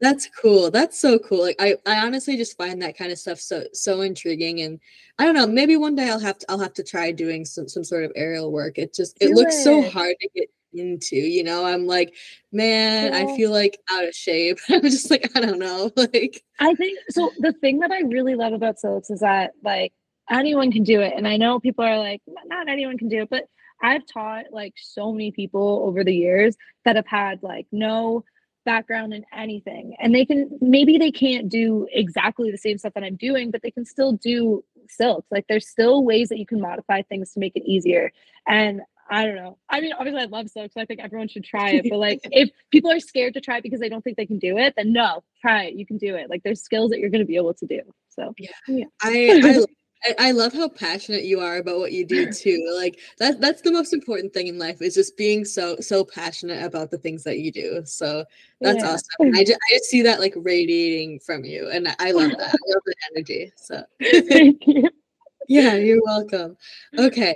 That's cool. That's so cool. Like I, I honestly just find that kind of stuff so so intriguing. And I don't know, maybe one day I'll have to I'll have to try doing some some sort of aerial work. It just it Do looks so hard to get into, you know. I'm like, man, I feel like out of shape. I'm just like, I don't know. Like I think so. The thing that I really love about Silks is that like anyone can do it, and I know people are like, not anyone can do it, but I've taught like so many people over the years that have had like no background in anything, and they can maybe they can't do exactly the same stuff that I'm doing, but they can still do Silks. Like there's still ways that you can modify things to make it easier, and I don't know. I mean, obviously, I love silk, so I think everyone should try it. But like, if people are scared to try it because they don't think they can do it, then no, try it. You can do it. Like, there's skills that you're going to be able to do. So I, I I- I love how passionate you are about what you do too. Like that that's the most important thing in life is just being so so passionate about the things that you do. So that's Yeah. awesome. I just, I just see that like radiating from you and I- love that. I love the energy. So thank you. yeah, you're welcome. Okay.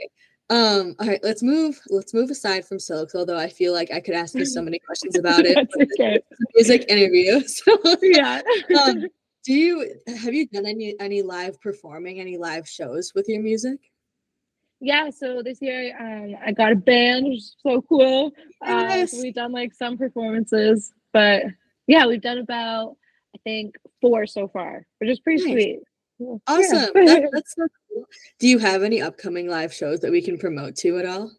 Um, all right, let's move let's move aside from silks, although I feel like I could ask you so many questions about it. That's okay. a music interview. So Yeah. um, do you have you done any any live performing, any live shows with your music? yeah. So this year, um, I got a band, which is so cool. Uh, Yes. so we've done like some performances, but yeah, we've done about I think four so far, which is pretty Nice. sweet. Yeah. Awesome. That, that's so cool. Do you have any upcoming live shows that we can promote to at all?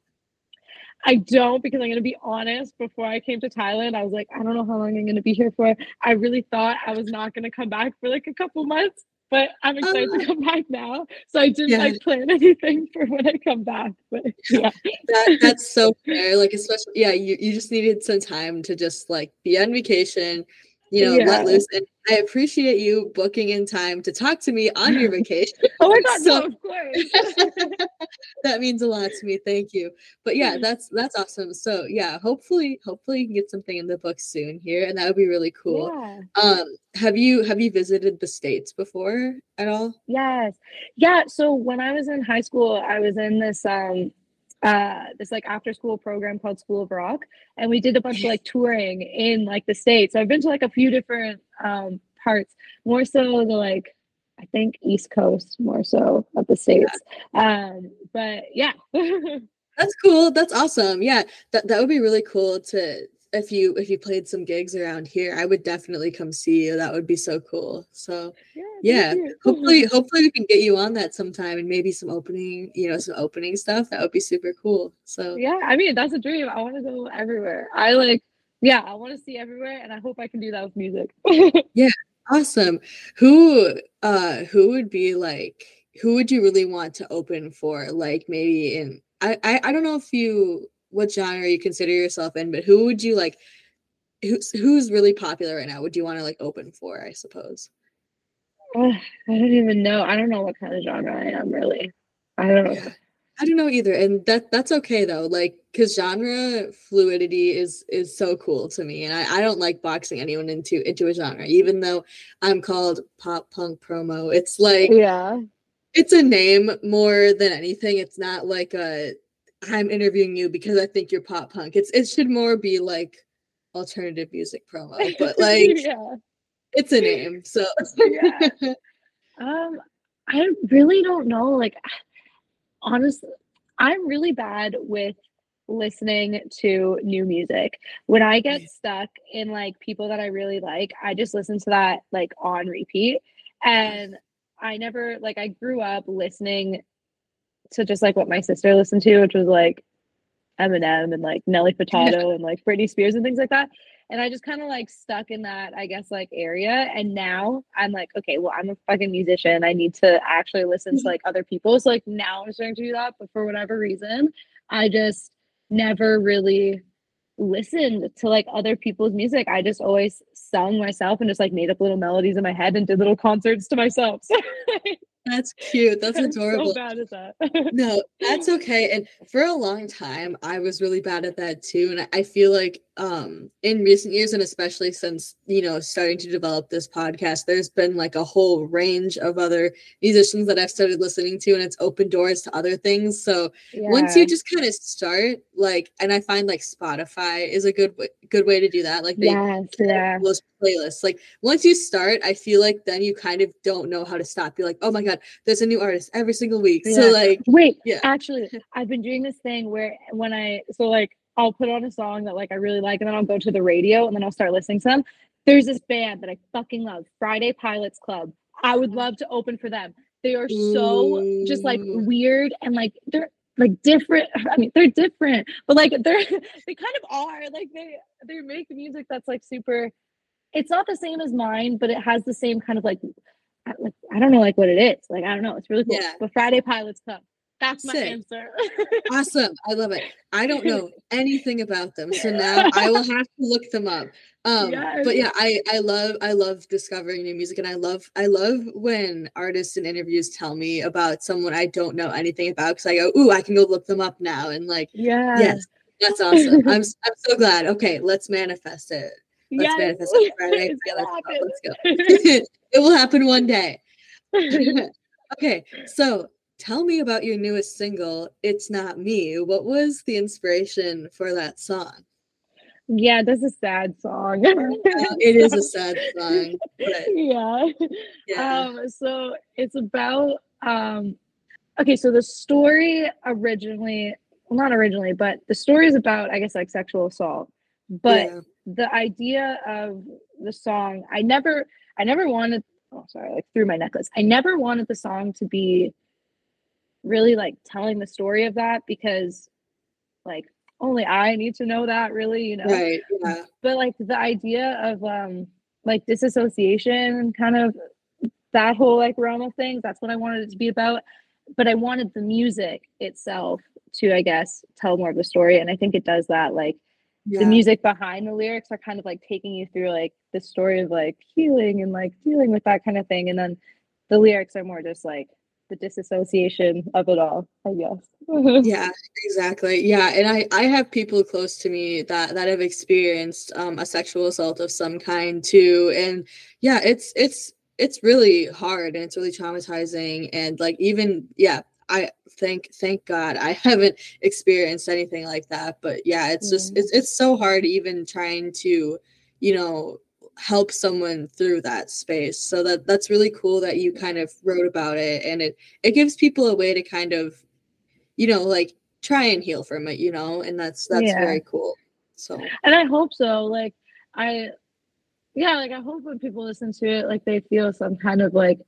I don't because I'm gonna be honest. Before I came to Thailand, I was like, I don't know how long I'm gonna be here for. I really thought I was not gonna come back for like a couple months, but I'm excited to Oh. come back now. So I didn't Yeah. like plan anything for when I come back. But yeah, that that's so fair. Like especially yeah, you, you just needed some time to just like be on vacation, you know, Yeah. let loose. And I appreciate you booking in time to talk to me on your vacation. oh my god, So- no, of course. That means a lot to me. Thank you. But yeah, that's that's awesome. So yeah, hopefully hopefully you can get something in the books soon here and that would be really cool. Yeah. Um have you have you visited the states before at all? Yes. Yeah. So when I was in high school, I was in this um uh this like after school program called School of Rock. And we did a bunch of like touring in like the States. So I've been to like a few different um parts, more so the like I think East Coast more so of the States. Um, but yeah. That's cool. That's awesome. Yeah, that that would be really cool to if you if you played some gigs around here. I would definitely come see you. That would be so cool. So yeah, yeah, hopefully hopefully we can get you on that sometime and maybe some opening, you know, some opening stuff. That would be super cool. So Yeah, I mean that's a dream. I want to go everywhere. I like yeah, I want to see everywhere and I hope I can do that with music. awesome. Who uh who would be like who would you really want to open for? Like maybe in I I, I don't know if you what genre you consider yourself in, but who would you like who's who's really popular right now? Would you want to like open for, I suppose? Ugh, I don't even know. I don't know what kind of genre I am really. I don't know. Yeah. I don't know either, and that that's okay though. Like, cause genre fluidity is is so cool to me, and I, I don't like boxing anyone into into a genre, even though I'm called pop punk promo. It's like Yeah. it's a name more than anything. It's not like a I'm interviewing you because I think you're pop punk. It's it should more be like alternative music promo, but like yeah. it's a name. So Yeah. Um, I really don't know. Like, honestly, I'm really bad with listening to new music. When I get stuck in like people that I really like, I just listen to that like on repeat. And I never like I grew up listening to just like what my sister listened to, which was like Eminem and like Nelly Furtado and like Britney Spears and things like that. And I just kind of like stuck in that, I guess, like area. And now I'm like, okay, well, I'm a fucking musician. I need to actually listen to like other people. So like now I'm starting to do that. But for whatever reason, I just never really listened to like other people's music. I just always sung myself and just like made up little melodies in my head and did little concerts to myself. So that's cute. That's adorable. so bad at that. no, that's okay. And for a long time, I was really bad at that too. And I- feel like um in recent years, and especially since you know starting to develop this podcast, there's been like a whole range of other musicians that I've started listening to, and it's opened doors to other things. So once you just kind of start, like, and I find like Spotify is a good way, good way to do that. Like they yes, yeah. those playlists. Like once you start, I feel like then you kind of don't know how to stop. You're like, oh my god, there's a new artist every single week. So like, Wait, Yeah. actually, I've been doing this thing where when I so like I'll put on a song that like I really like, and then I'll go to the radio and then I'll start listening to them. There's this band that I fucking love, Friday Pilots Club. I would love to open for them. They are so just like weird and like they're like different. I mean, they're different, but like they're they kind of are. Like they they make music that's like super. It's not the same as mine, but it has the same kind of like I- like I don't know like what it is. Like I don't know. It's really cool. Yeah. But Friday Pilots Club. That's my Sick. answer. awesome. I love it. I don't know anything about them, so now I will have to look them up. Um, but yeah, I I love I love discovering new music, and I love I love when artists in interviews tell me about someone I don't know anything about because I go, ooh, I can go look them up now, and like, yeah. yes, that's awesome. I'm I'm so glad. Okay, let's manifest it. Let's Yes. manifest it Friday. It's Yeah, gonna let's go. Let's go. it will happen one day. okay, so tell me about your newest single, It's Not Me. What was the inspiration for that song? yeah, that's a sad song. Uh, it is a sad song, but yeah. yeah. Um, so it's about um okay, so the story originally well, not originally, but the story is about, I guess, like sexual assault. But yeah. The idea of the song, I never I never wanted oh sorry, like through my necklace. I never wanted the song to be really like telling the story of that because like only I need to know that really, you know. Right. Yeah. But like the idea of um like disassociation kind of that whole like realm of things, that's what I wanted it to be about. But I wanted the music itself to, I guess, tell more of the story. And I think it does that. Like Yeah. the music behind the lyrics are kind of like taking you through like the story of like healing and like dealing with that kind of thing. And then the lyrics are more just like the disassociation of it all, I guess. yeah exactly yeah and i i have people close to me that that have experienced um a sexual assault of some kind too and yeah it's it's it's really hard and it's really traumatizing and like even yeah i thank thank god i haven't experienced anything like that but yeah it's just mm. it's it's so hard even trying to you know help someone through that space so that that's really cool that you kind of wrote about it and it it gives people a way to kind of you know like try and heal from it you know and that's that's Yeah. very cool so and I hope so. Like I yeah, like I hope when people listen to it, like they feel some kind of like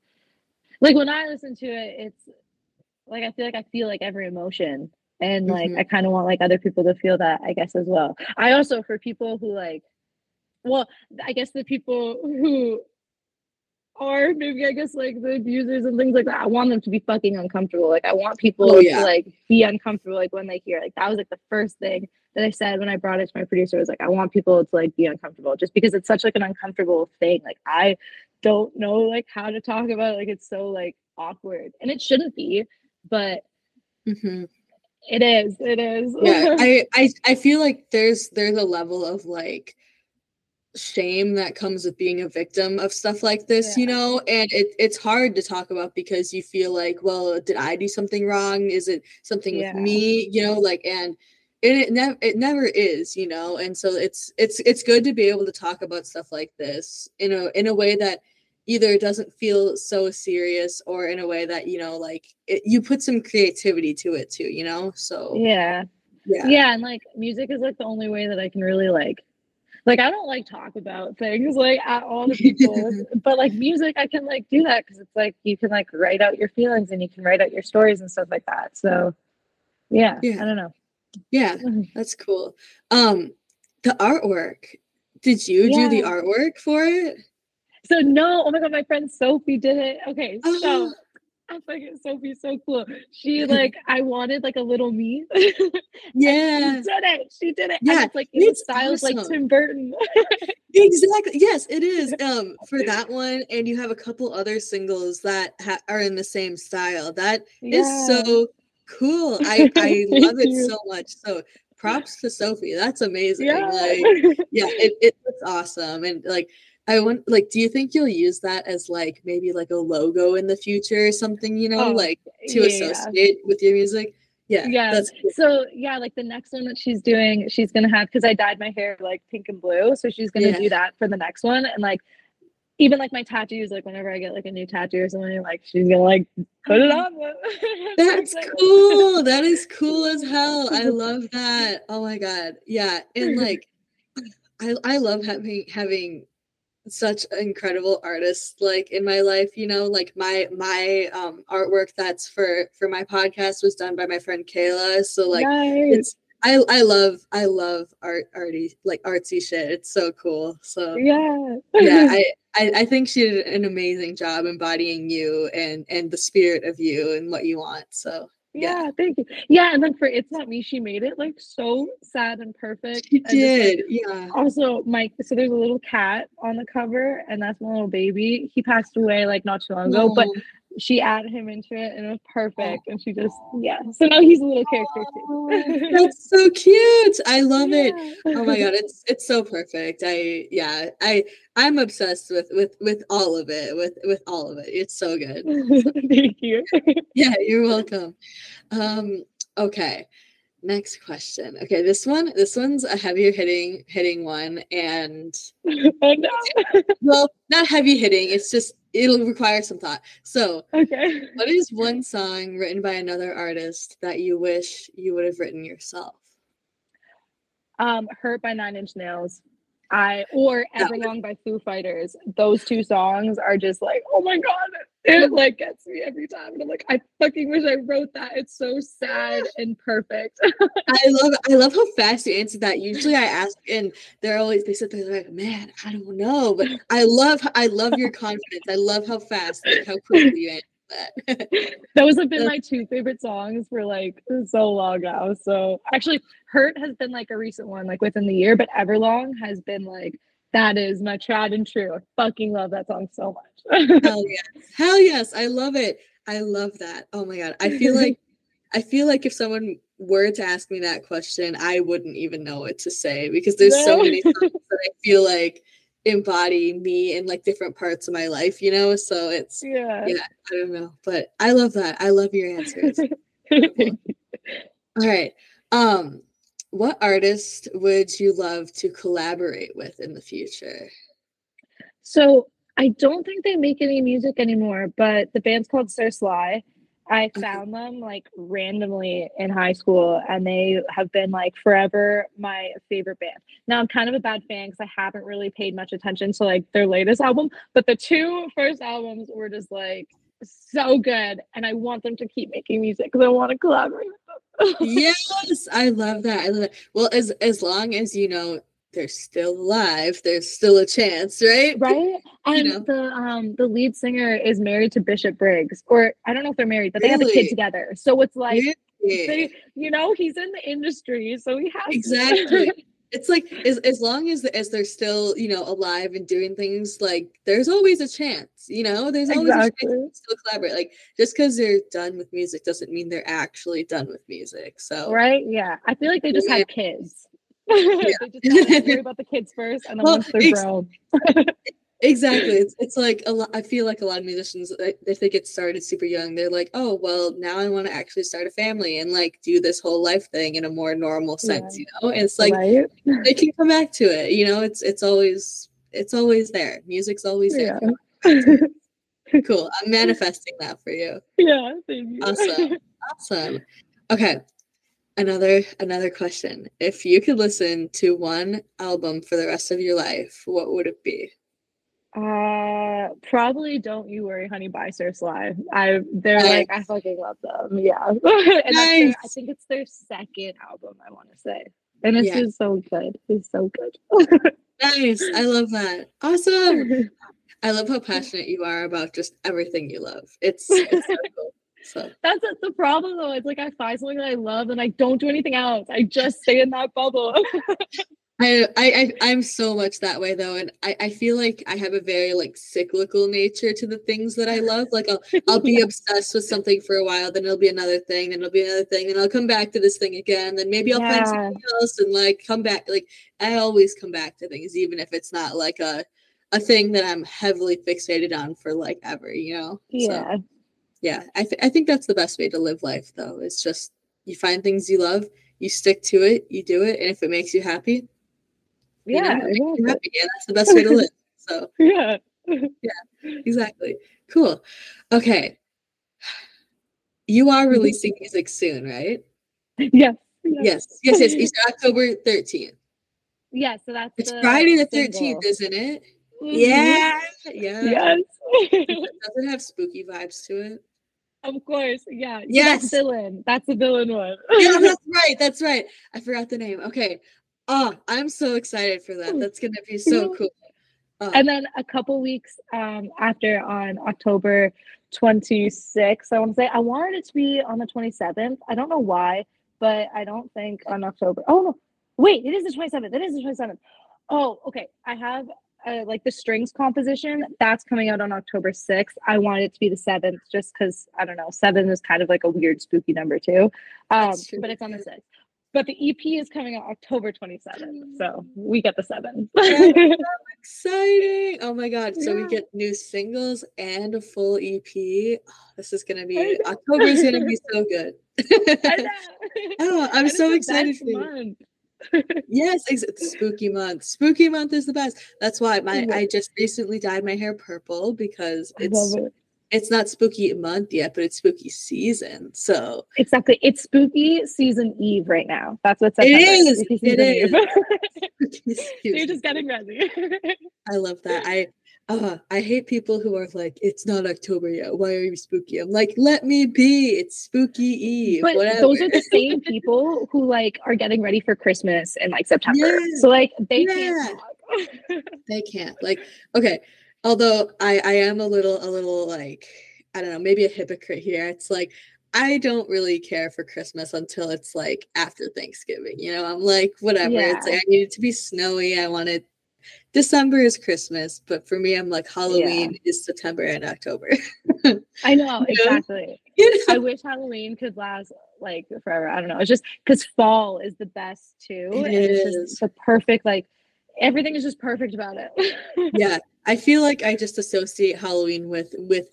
like when I listen to it, it's like I feel like I feel like every emotion. And like Mhm. I kind of want like other people to feel that, I guess, as well. I also for people who like well, I guess the people who are maybe I guess like the abusers and things like that. I want them to be fucking uncomfortable. Like I want people Oh, yeah. to like be uncomfortable like when they hear. Like that was like the first thing that I said when I brought it to my producer was like I want people to like be uncomfortable just because it's such like an uncomfortable thing. Like I don't know like how to talk about it. Like it's so like awkward. And it shouldn't be, but mhm. it is. It is. yeah I, I i feel like there's there's a level of like shame that comes with being a victim of stuff like this you know and it, it's hard to talk about because you feel like well did i do something wrong is it something Yeah. with me you know like and and it never it never is you know and so it's it's it's good to be able to talk about stuff like this in a in a way that either it doesn't feel so serious or in a way that you know like it, you put some creativity to it too you know so yeah. yeah yeah and like music is like the only way that i can really like like i don't like talk about things like at all to people but like music i can like do that because it's like you can like write out your feelings and you can write out your stories and stuff like that so yeah, Yeah. i don't know Yeah, that's cool. Um, the artwork. Did you do the artwork for it? So no oh my god my friend sophie did it okay so Oh. I fucking Sophie's so cool. She like I wanted like a little me. Yeah, she did it. She did it. Yeah, and it's like in the it's style of like. Tim Burton. exactly. Yes, it is. Um, for that one, and you have a couple other singles that ha- are in the same style. That is Yeah. so cool. I I love it you. so much. So props to Sophie. That's amazing. Yeah. Like, yeah, it, it looks awesome. And like, I want like, do you think you'll use that as like maybe like a logo in the future or something? You know, Oh, like to yeah. associate with your music. Yeah, Yeah. that's cool. So yeah, like the next one that she's doing, she's gonna have because I dyed my hair like pink and blue, so she's gonna Yeah. do that for the next one. And like even like my tattoos, like whenever I get like a new tattoo or something, like she's gonna like put it on. That's cool. That is cool as hell. I love that. Oh my god. Yeah. And like I I love having having such incredible artists like in my life, you know, like my my um artwork that's for for my podcast was done by my friend Kayla. So like nice. it's I I love I love art arty like artsy shit. It's so cool. So Yeah. yeah, I, I I think she did an amazing job embodying you and and the spirit of you and what you want. So yeah. thank you. Yeah, and then for it's not me, she made it like so sad and perfect. she and just, like, did. Yeah. also mike so there's a little cat on the cover and that's my little baby he passed away like not too long ago but. She added him into it and it was perfect and she just yeah so now he's a little character too That's so cute. I love it. Oh my god, it's it's so perfect. I yeah, I I'm obsessed with with with all of it. With with all of it. It's so good. thank you Yeah, you're welcome. Um okay. Next question. Okay, this one this one's a heavier hitting hitting one and oh no well, not heavy hitting. It's just it'll require some thought. So, okay what is one song written by another artist that you wish you would have written yourself? um hurt by nine inch nails I or Everlong by Foo Fighters. Those two songs are just like, oh my god, it like gets me every time. And I'm like, I fucking wish I wrote that. It's so sad and perfect. I love I love how fast you answer that. Usually I ask and they're always they sit there like, man, I don't know. But I love I love your confidence. I love how fast, like how quickly you answer that. Those have been my two favorite songs for like so long now. So actually, Hurt has been like a recent one, like within the year, but Everlong has been like that is my tried and true. I fucking love that song so much. Hell yes. Hell yes. I love it. I love that. Oh my god. I feel like I feel like if someone were to ask me that question, I wouldn't even know what to say because there's so many songs that I feel like embody me in like different parts of my life, you know? So it's yeah. yeah, I don't know. But I love that. I love your answers. All right. Um, what artist would you love to collaborate with in the future? So I don't think they make any music anymore, but the band's called Sir Sly. I found them like randomly in high school and they have been like forever my favorite band. Now I'm kind of a bad fan because I haven't really paid much attention to like their latest album, but the two first albums were just like so good and I want them to keep making music because I want to collaborate with. Yes, I love that. I love that. Well, as as long as you know they're still alive, there's still a chance, right? Right. And you know? the um the lead singer is married to Bishop Briggs, or I don't know if they're married, but really? they have a kid together. So it's like really? they, you know, he's in the industry, so he has exactly. it's like as, as long as as they're still you know alive and doing things like there's always a chance you know there's always exactly. a chance to still collaborate like just because they're done with music doesn't mean they're actually done with music so right yeah i feel like they just yeah. have kids they just worry about the kids first, and then well, once they're ex- grown. exactly, it's, it's like a lot. I feel like a lot of musicians, uh, if they get started super young, they're like, "Oh, well, now I want to actually start a family and like do this whole life thing in a more normal sense," yeah. you know. And it's like right? they can come back to it. You know, it's it's always it's always there. Music's always there. Yeah. cool. I'm manifesting that for you. Yeah, thank you. Awesome. Awesome. Okay another another question if you could listen to one album for the rest of your life what would it be uh probably don't you worry honey by sly i they're nice. like i fucking love them yeah and nice. their, i think it's their second album i want to say and it's yeah. just so good it's so good nice i love that awesome i love how passionate you are about just everything you love it's, it's so cool so that's the problem though. It's like I find something that I love and I don't do anything else. I just stay in that bubble. I, I I'm so much that way though, and I, I feel like I have a very like cyclical nature to the things that I love. Like I'll I'll be obsessed with something for a while, then it'll be another thing, then it'll be another thing, and I'll come back to this thing again. Then maybe I'll yeah. find something else and like come back. Like I always come back to things, even if it's not like a a thing that I'm heavily fixated on for like ever. You know? Yeah. So yeah I, th- I think that's the best way to live life though it's just you find things you love you stick to it you do it and if it makes you happy yeah, you know, happy, yeah that's the best way to live so. Yeah. Yeah exactly. Cool. Okay. You are releasing music soon right? Yes. Yes. Yes yes, it's october 13th yeah so that's it's friday the 13th isn't it? Mm-hmm. yeah. Yeah yes. Does it have spooky vibes to it. Of course, yeah. Yes, that's villain. That's the villain one. yeah, that's right. That's right. I forgot the name. Okay. Oh, I'm so excited for that. That's gonna be so cool. Oh. And then a couple weeks um, after, on October 26th, I want to say I wanted it to be on the 27th. I don't know why, but I don't think on October. Oh no, wait, it is the 27th. It is the 27th. Oh, okay. I have uh, like the strings composition that's coming out on october 6th i wanted it to be the 7th just because i don't know 7 is kind of like a weird spooky number too um, but it's on the 6th but the ep is coming out october 27th so mm. we get the seven. so exciting oh my god so yeah. we get new singles and a full ep oh, this is gonna be october is gonna be so good oh, i'm so excited for you yes, it's spooky month. Spooky month is the best. That's why my I just recently dyed my hair purple because it's it. It's not spooky month yet, but it's spooky season. So exactly, it's spooky season eve right now. That's what September it is. It is. so you're just getting ready. I love that. I uh, I hate people who are like, it's not October yet. Why are you spooky? I'm like, let me be. It's spooky Eve. But whatever. those are the same people who like are getting ready for Christmas in like September. Yeah. So like they yeah. can't. they can't. Like, okay. Although I I am a little a little like I don't know maybe a hypocrite here. It's like I don't really care for Christmas until it's like after Thanksgiving. You know, I'm like, whatever. Yeah. It's like I need it to be snowy. I want it December is Christmas, but for me, I'm like Halloween yeah. is September and October. I know exactly. You know? I wish Halloween could last like forever. I don't know. It's just because fall is the best too. It and is. it's just the perfect like everything is just perfect about it. yeah, I feel like I just associate Halloween with with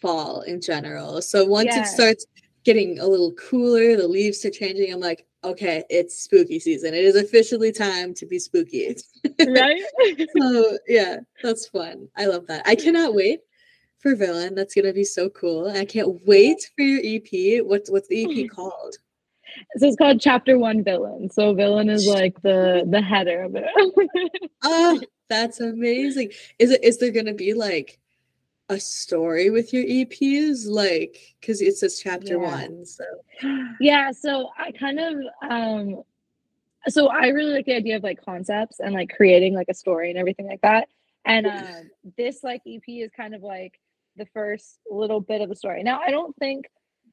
fall in general. So once yeah. it starts getting a little cooler, the leaves are changing. I'm like, okay, it's spooky season. It is officially time to be spooky. Right? so yeah, that's fun. I love that. I cannot wait for Villain. That's gonna be so cool. I can't wait for your EP. What's what's the EP called? So it's called Chapter One Villain. So Villain is like the the header of it. oh, that's amazing. Is it is there gonna be like a story with your EPs? Like, because it says chapter yeah. one. So yeah, so I kind of um so I really like the idea of like concepts and like creating like a story and everything like that. And um this like EP is kind of like the first little bit of the story. Now I don't think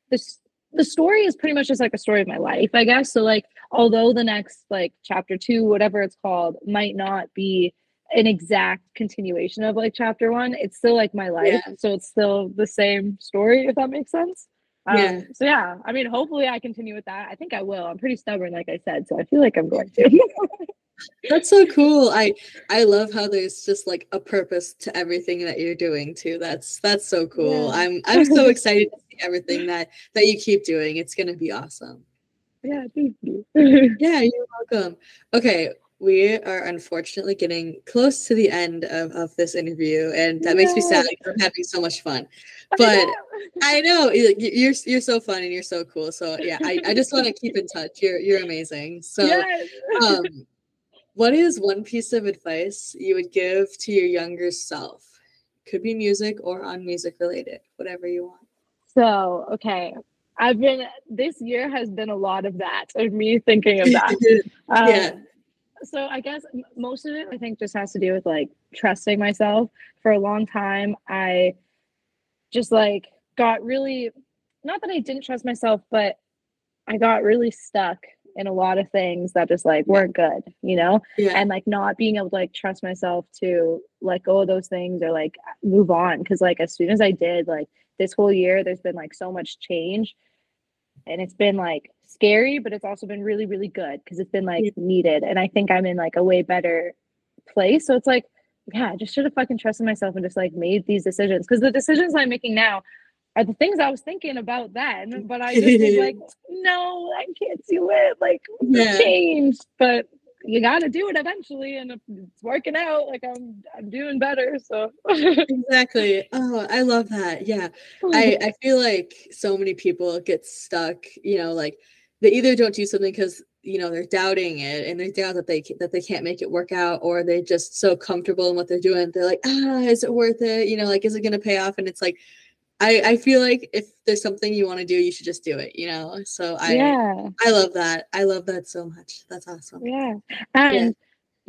this the story is pretty much just like a story of my life, I guess. So like although the next like chapter two, whatever it's called, might not be an exact continuation of like chapter one. It's still like my life, yeah. so it's still the same story. If that makes sense. Um, yeah. So yeah, I mean, hopefully I continue with that. I think I will. I'm pretty stubborn, like I said, so I feel like I'm going to. That's so cool. I I love how there's just like a purpose to everything that you're doing too. That's that's so cool. Yeah. I'm I'm so excited to see everything that that you keep doing. It's gonna be awesome. Yeah, thank you. yeah, you're welcome. Okay, we are unfortunately getting close to the end of, of this interview and that makes me sad i'm having so much fun. But I know. You're you're so fun and you're so cool so yeah i, I just want to keep in touch. You're you're amazing. So yes. um what is one piece of advice you would give to your younger self? Could be music or on music related whatever you want. So okay I've been this year has been a lot of that of me thinking of that. um, yeah so I guess most of it I think just has to do with like trusting myself. For a long time, I just like got really not that I didn't trust myself, but I got really stuck in a lot of things that just like weren't good, you know? Yeah. And like not being able to like trust myself to let go of those things or like move on. Cause like as soon as I did, like this whole year, there's been like so much change. And it's been like scary, but it's also been really, really good because it's been like yeah. needed. And I think I'm in like a way better place. So it's like, yeah, I just should have fucking trusted myself and just like made these decisions. Because the decisions I'm making now are the things I was thinking about then, but I just was like, no, I can't do it. Like yeah. changed. But you got to do it eventually and it's working out like i'm i'm doing better so exactly oh i love that yeah i i feel like so many people get stuck you know like they either don't do something because you know they're doubting it and they doubt that they that they can't make it work out or they're just so comfortable in what they're doing they're like ah is it worth it? You know like is it going to pay off? And it's like i i feel like if there's something you want to do you should just do it you know? So i yeah. I love that. I love that so much. That's awesome. Yeah. And yeah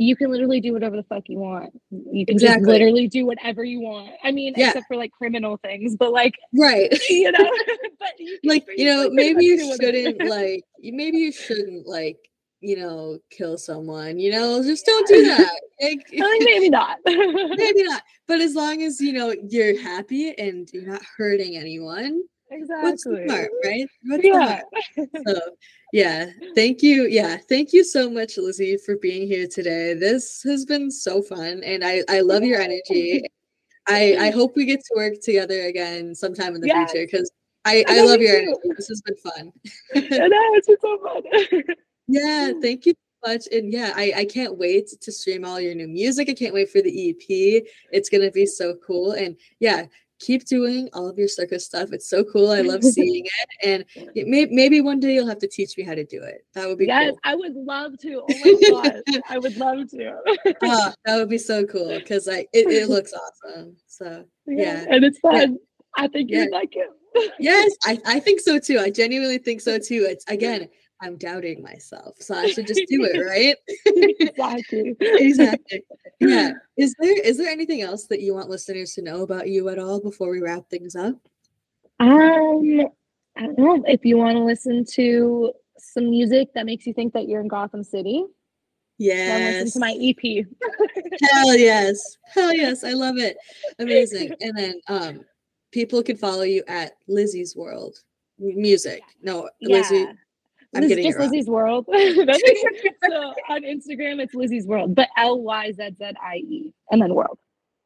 you can literally do whatever the fuck you want. You can exactly. just literally do whatever you want. I mean, yeah. except for like criminal things, but like, right? You know, but you like you know, maybe you shouldn't like, maybe you shouldn't like, you know, kill someone. You know, just don't do that. Like, maybe not. maybe not. But as long as you know you're happy and you're not hurting anyone, Exactly. What's smart, right? What's yeah. So, yeah. Thank you. Yeah. Thank you so much, Lyzzie, for being here today. This has been so fun, and I I love your energy. I I hope we get to work together again sometime in the yes. future because I I, I love your energy. This has been fun. I know it's been so fun. yeah. Thank you so much and yeah I, I can't wait to stream all your new music i can't wait for the ep it's gonna be so cool and yeah keep doing all of your circus stuff. It's so cool. I love seeing it. And it may, maybe one day you'll have to teach me how to do it. That would be yes, cool. I would love to. Oh my god, I would love to. oh, that would be so cool because like it, it looks awesome. So yeah, and it's fun. Yeah. I think Yeah. you'd like it. yes, I, I think so too. I genuinely think so too. It's again, I'm doubting myself. So I should just do it, right? exactly. exactly. Yeah. Is there is there anything else that you want listeners to know about you at all before we wrap things up? Um, I don't know if you want to listen to some music that makes you think that you're in Gotham City. Then listen to my EP. Hell yes. Hell yes. I love it. Amazing. And then um people can follow you at Lyzzie's World Music. No, Lyzzie. I'm getting it just. Lyzzie's World. That's so on Instagram, it's Lyzzie's World, but L Y Z Z I E, and then World.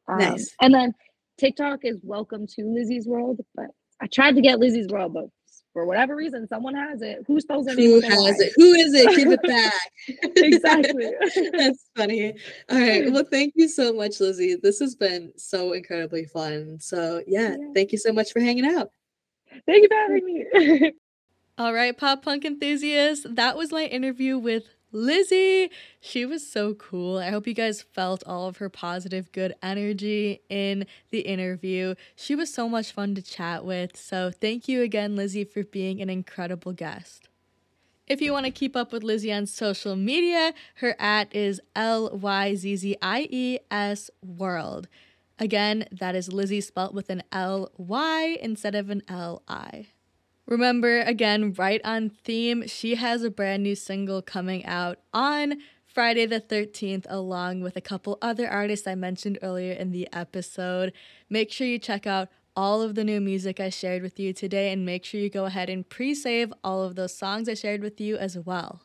Um, Nice. And then TikTok is Welcome to Lyzzie's World, but I tried to get Lyzzie's World, but for whatever reason, someone has it. Who spells name Who has it? Who is it? Give it back. Exactly. That's funny. All right. Well, thank you so much, Lyzzie. This has been so incredibly fun. So, yeah, Yeah. thank you so much for hanging out. Thank you for having me. All right, pop punk enthusiasts, that was my interview with Lyzzie. She was so cool. I hope you guys felt all of her positive, good energy in the interview. She was so much fun to chat with. So, thank you again, Lyzzie, for being an incredible guest. If you want to keep up with Lyzzie on social media, her at is L Y Z Z I E S World. Again, that is Lyzzie spelt with an L Y instead of an L I. Remember, again, right on theme, she has a brand new single coming out on Friday the 13th, along with a couple other artists I mentioned earlier in the episode. Make sure you check out all of the new music I shared with you today, and make sure you go ahead and pre save all of those songs I shared with you as well.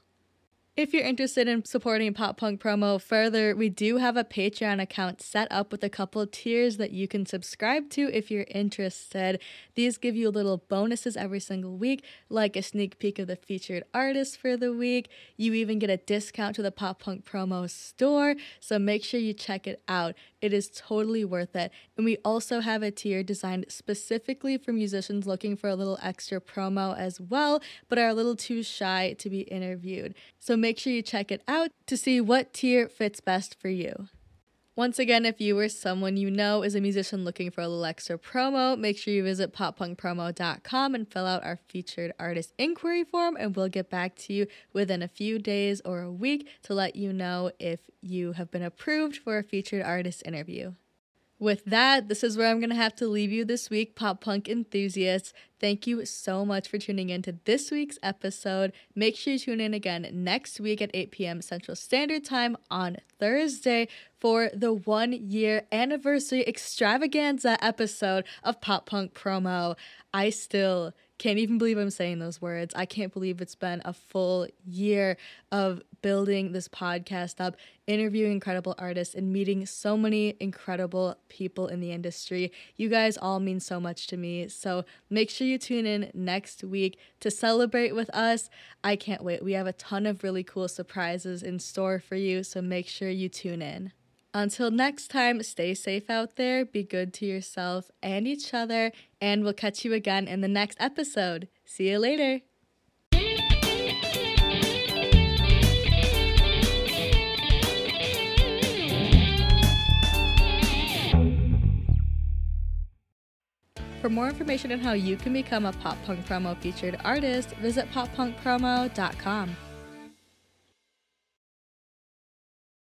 If you're interested in supporting Pop Punk Promo further, we do have a Patreon account set up with a couple tiers that you can subscribe to if you're interested. These give you little bonuses every single week, like a sneak peek of the featured artist for the week. You even get a discount to the Pop Punk Promo store, so make sure you check it out. It is totally worth it. And we also have a tier designed specifically for musicians looking for a little extra promo as well, but are a little too shy to be interviewed. So make sure you check it out to see what tier fits best for you. Once again, if you or someone you know is a musician looking for a little extra promo, make sure you visit poppunkpromo.com and fill out our featured artist inquiry form, and we'll get back to you within a few days or a week to let you know if you have been approved for a featured artist interview. With that, this is where I'm going to have to leave you this week, pop punk enthusiasts. Thank you so much for tuning in to this week's episode. Make sure you tune in again next week at 8 p.m. Central Standard Time on Thursday for the one year anniversary extravaganza episode of Pop Punk Promo. I still can't even believe I'm saying those words. I can't believe it's been a full year of building this podcast up, interviewing incredible artists, and meeting so many incredible people in the industry. You guys all mean so much to me. So make sure you tune in next week to celebrate with us. I can't wait. We have a ton of really cool surprises in store for you. So make sure you tune in. Until next time, stay safe out there, be good to yourself and each other, and we'll catch you again in the next episode. See you later. For more information on how you can become a Pop Punk Promo featured artist, visit poppunkpromo.com.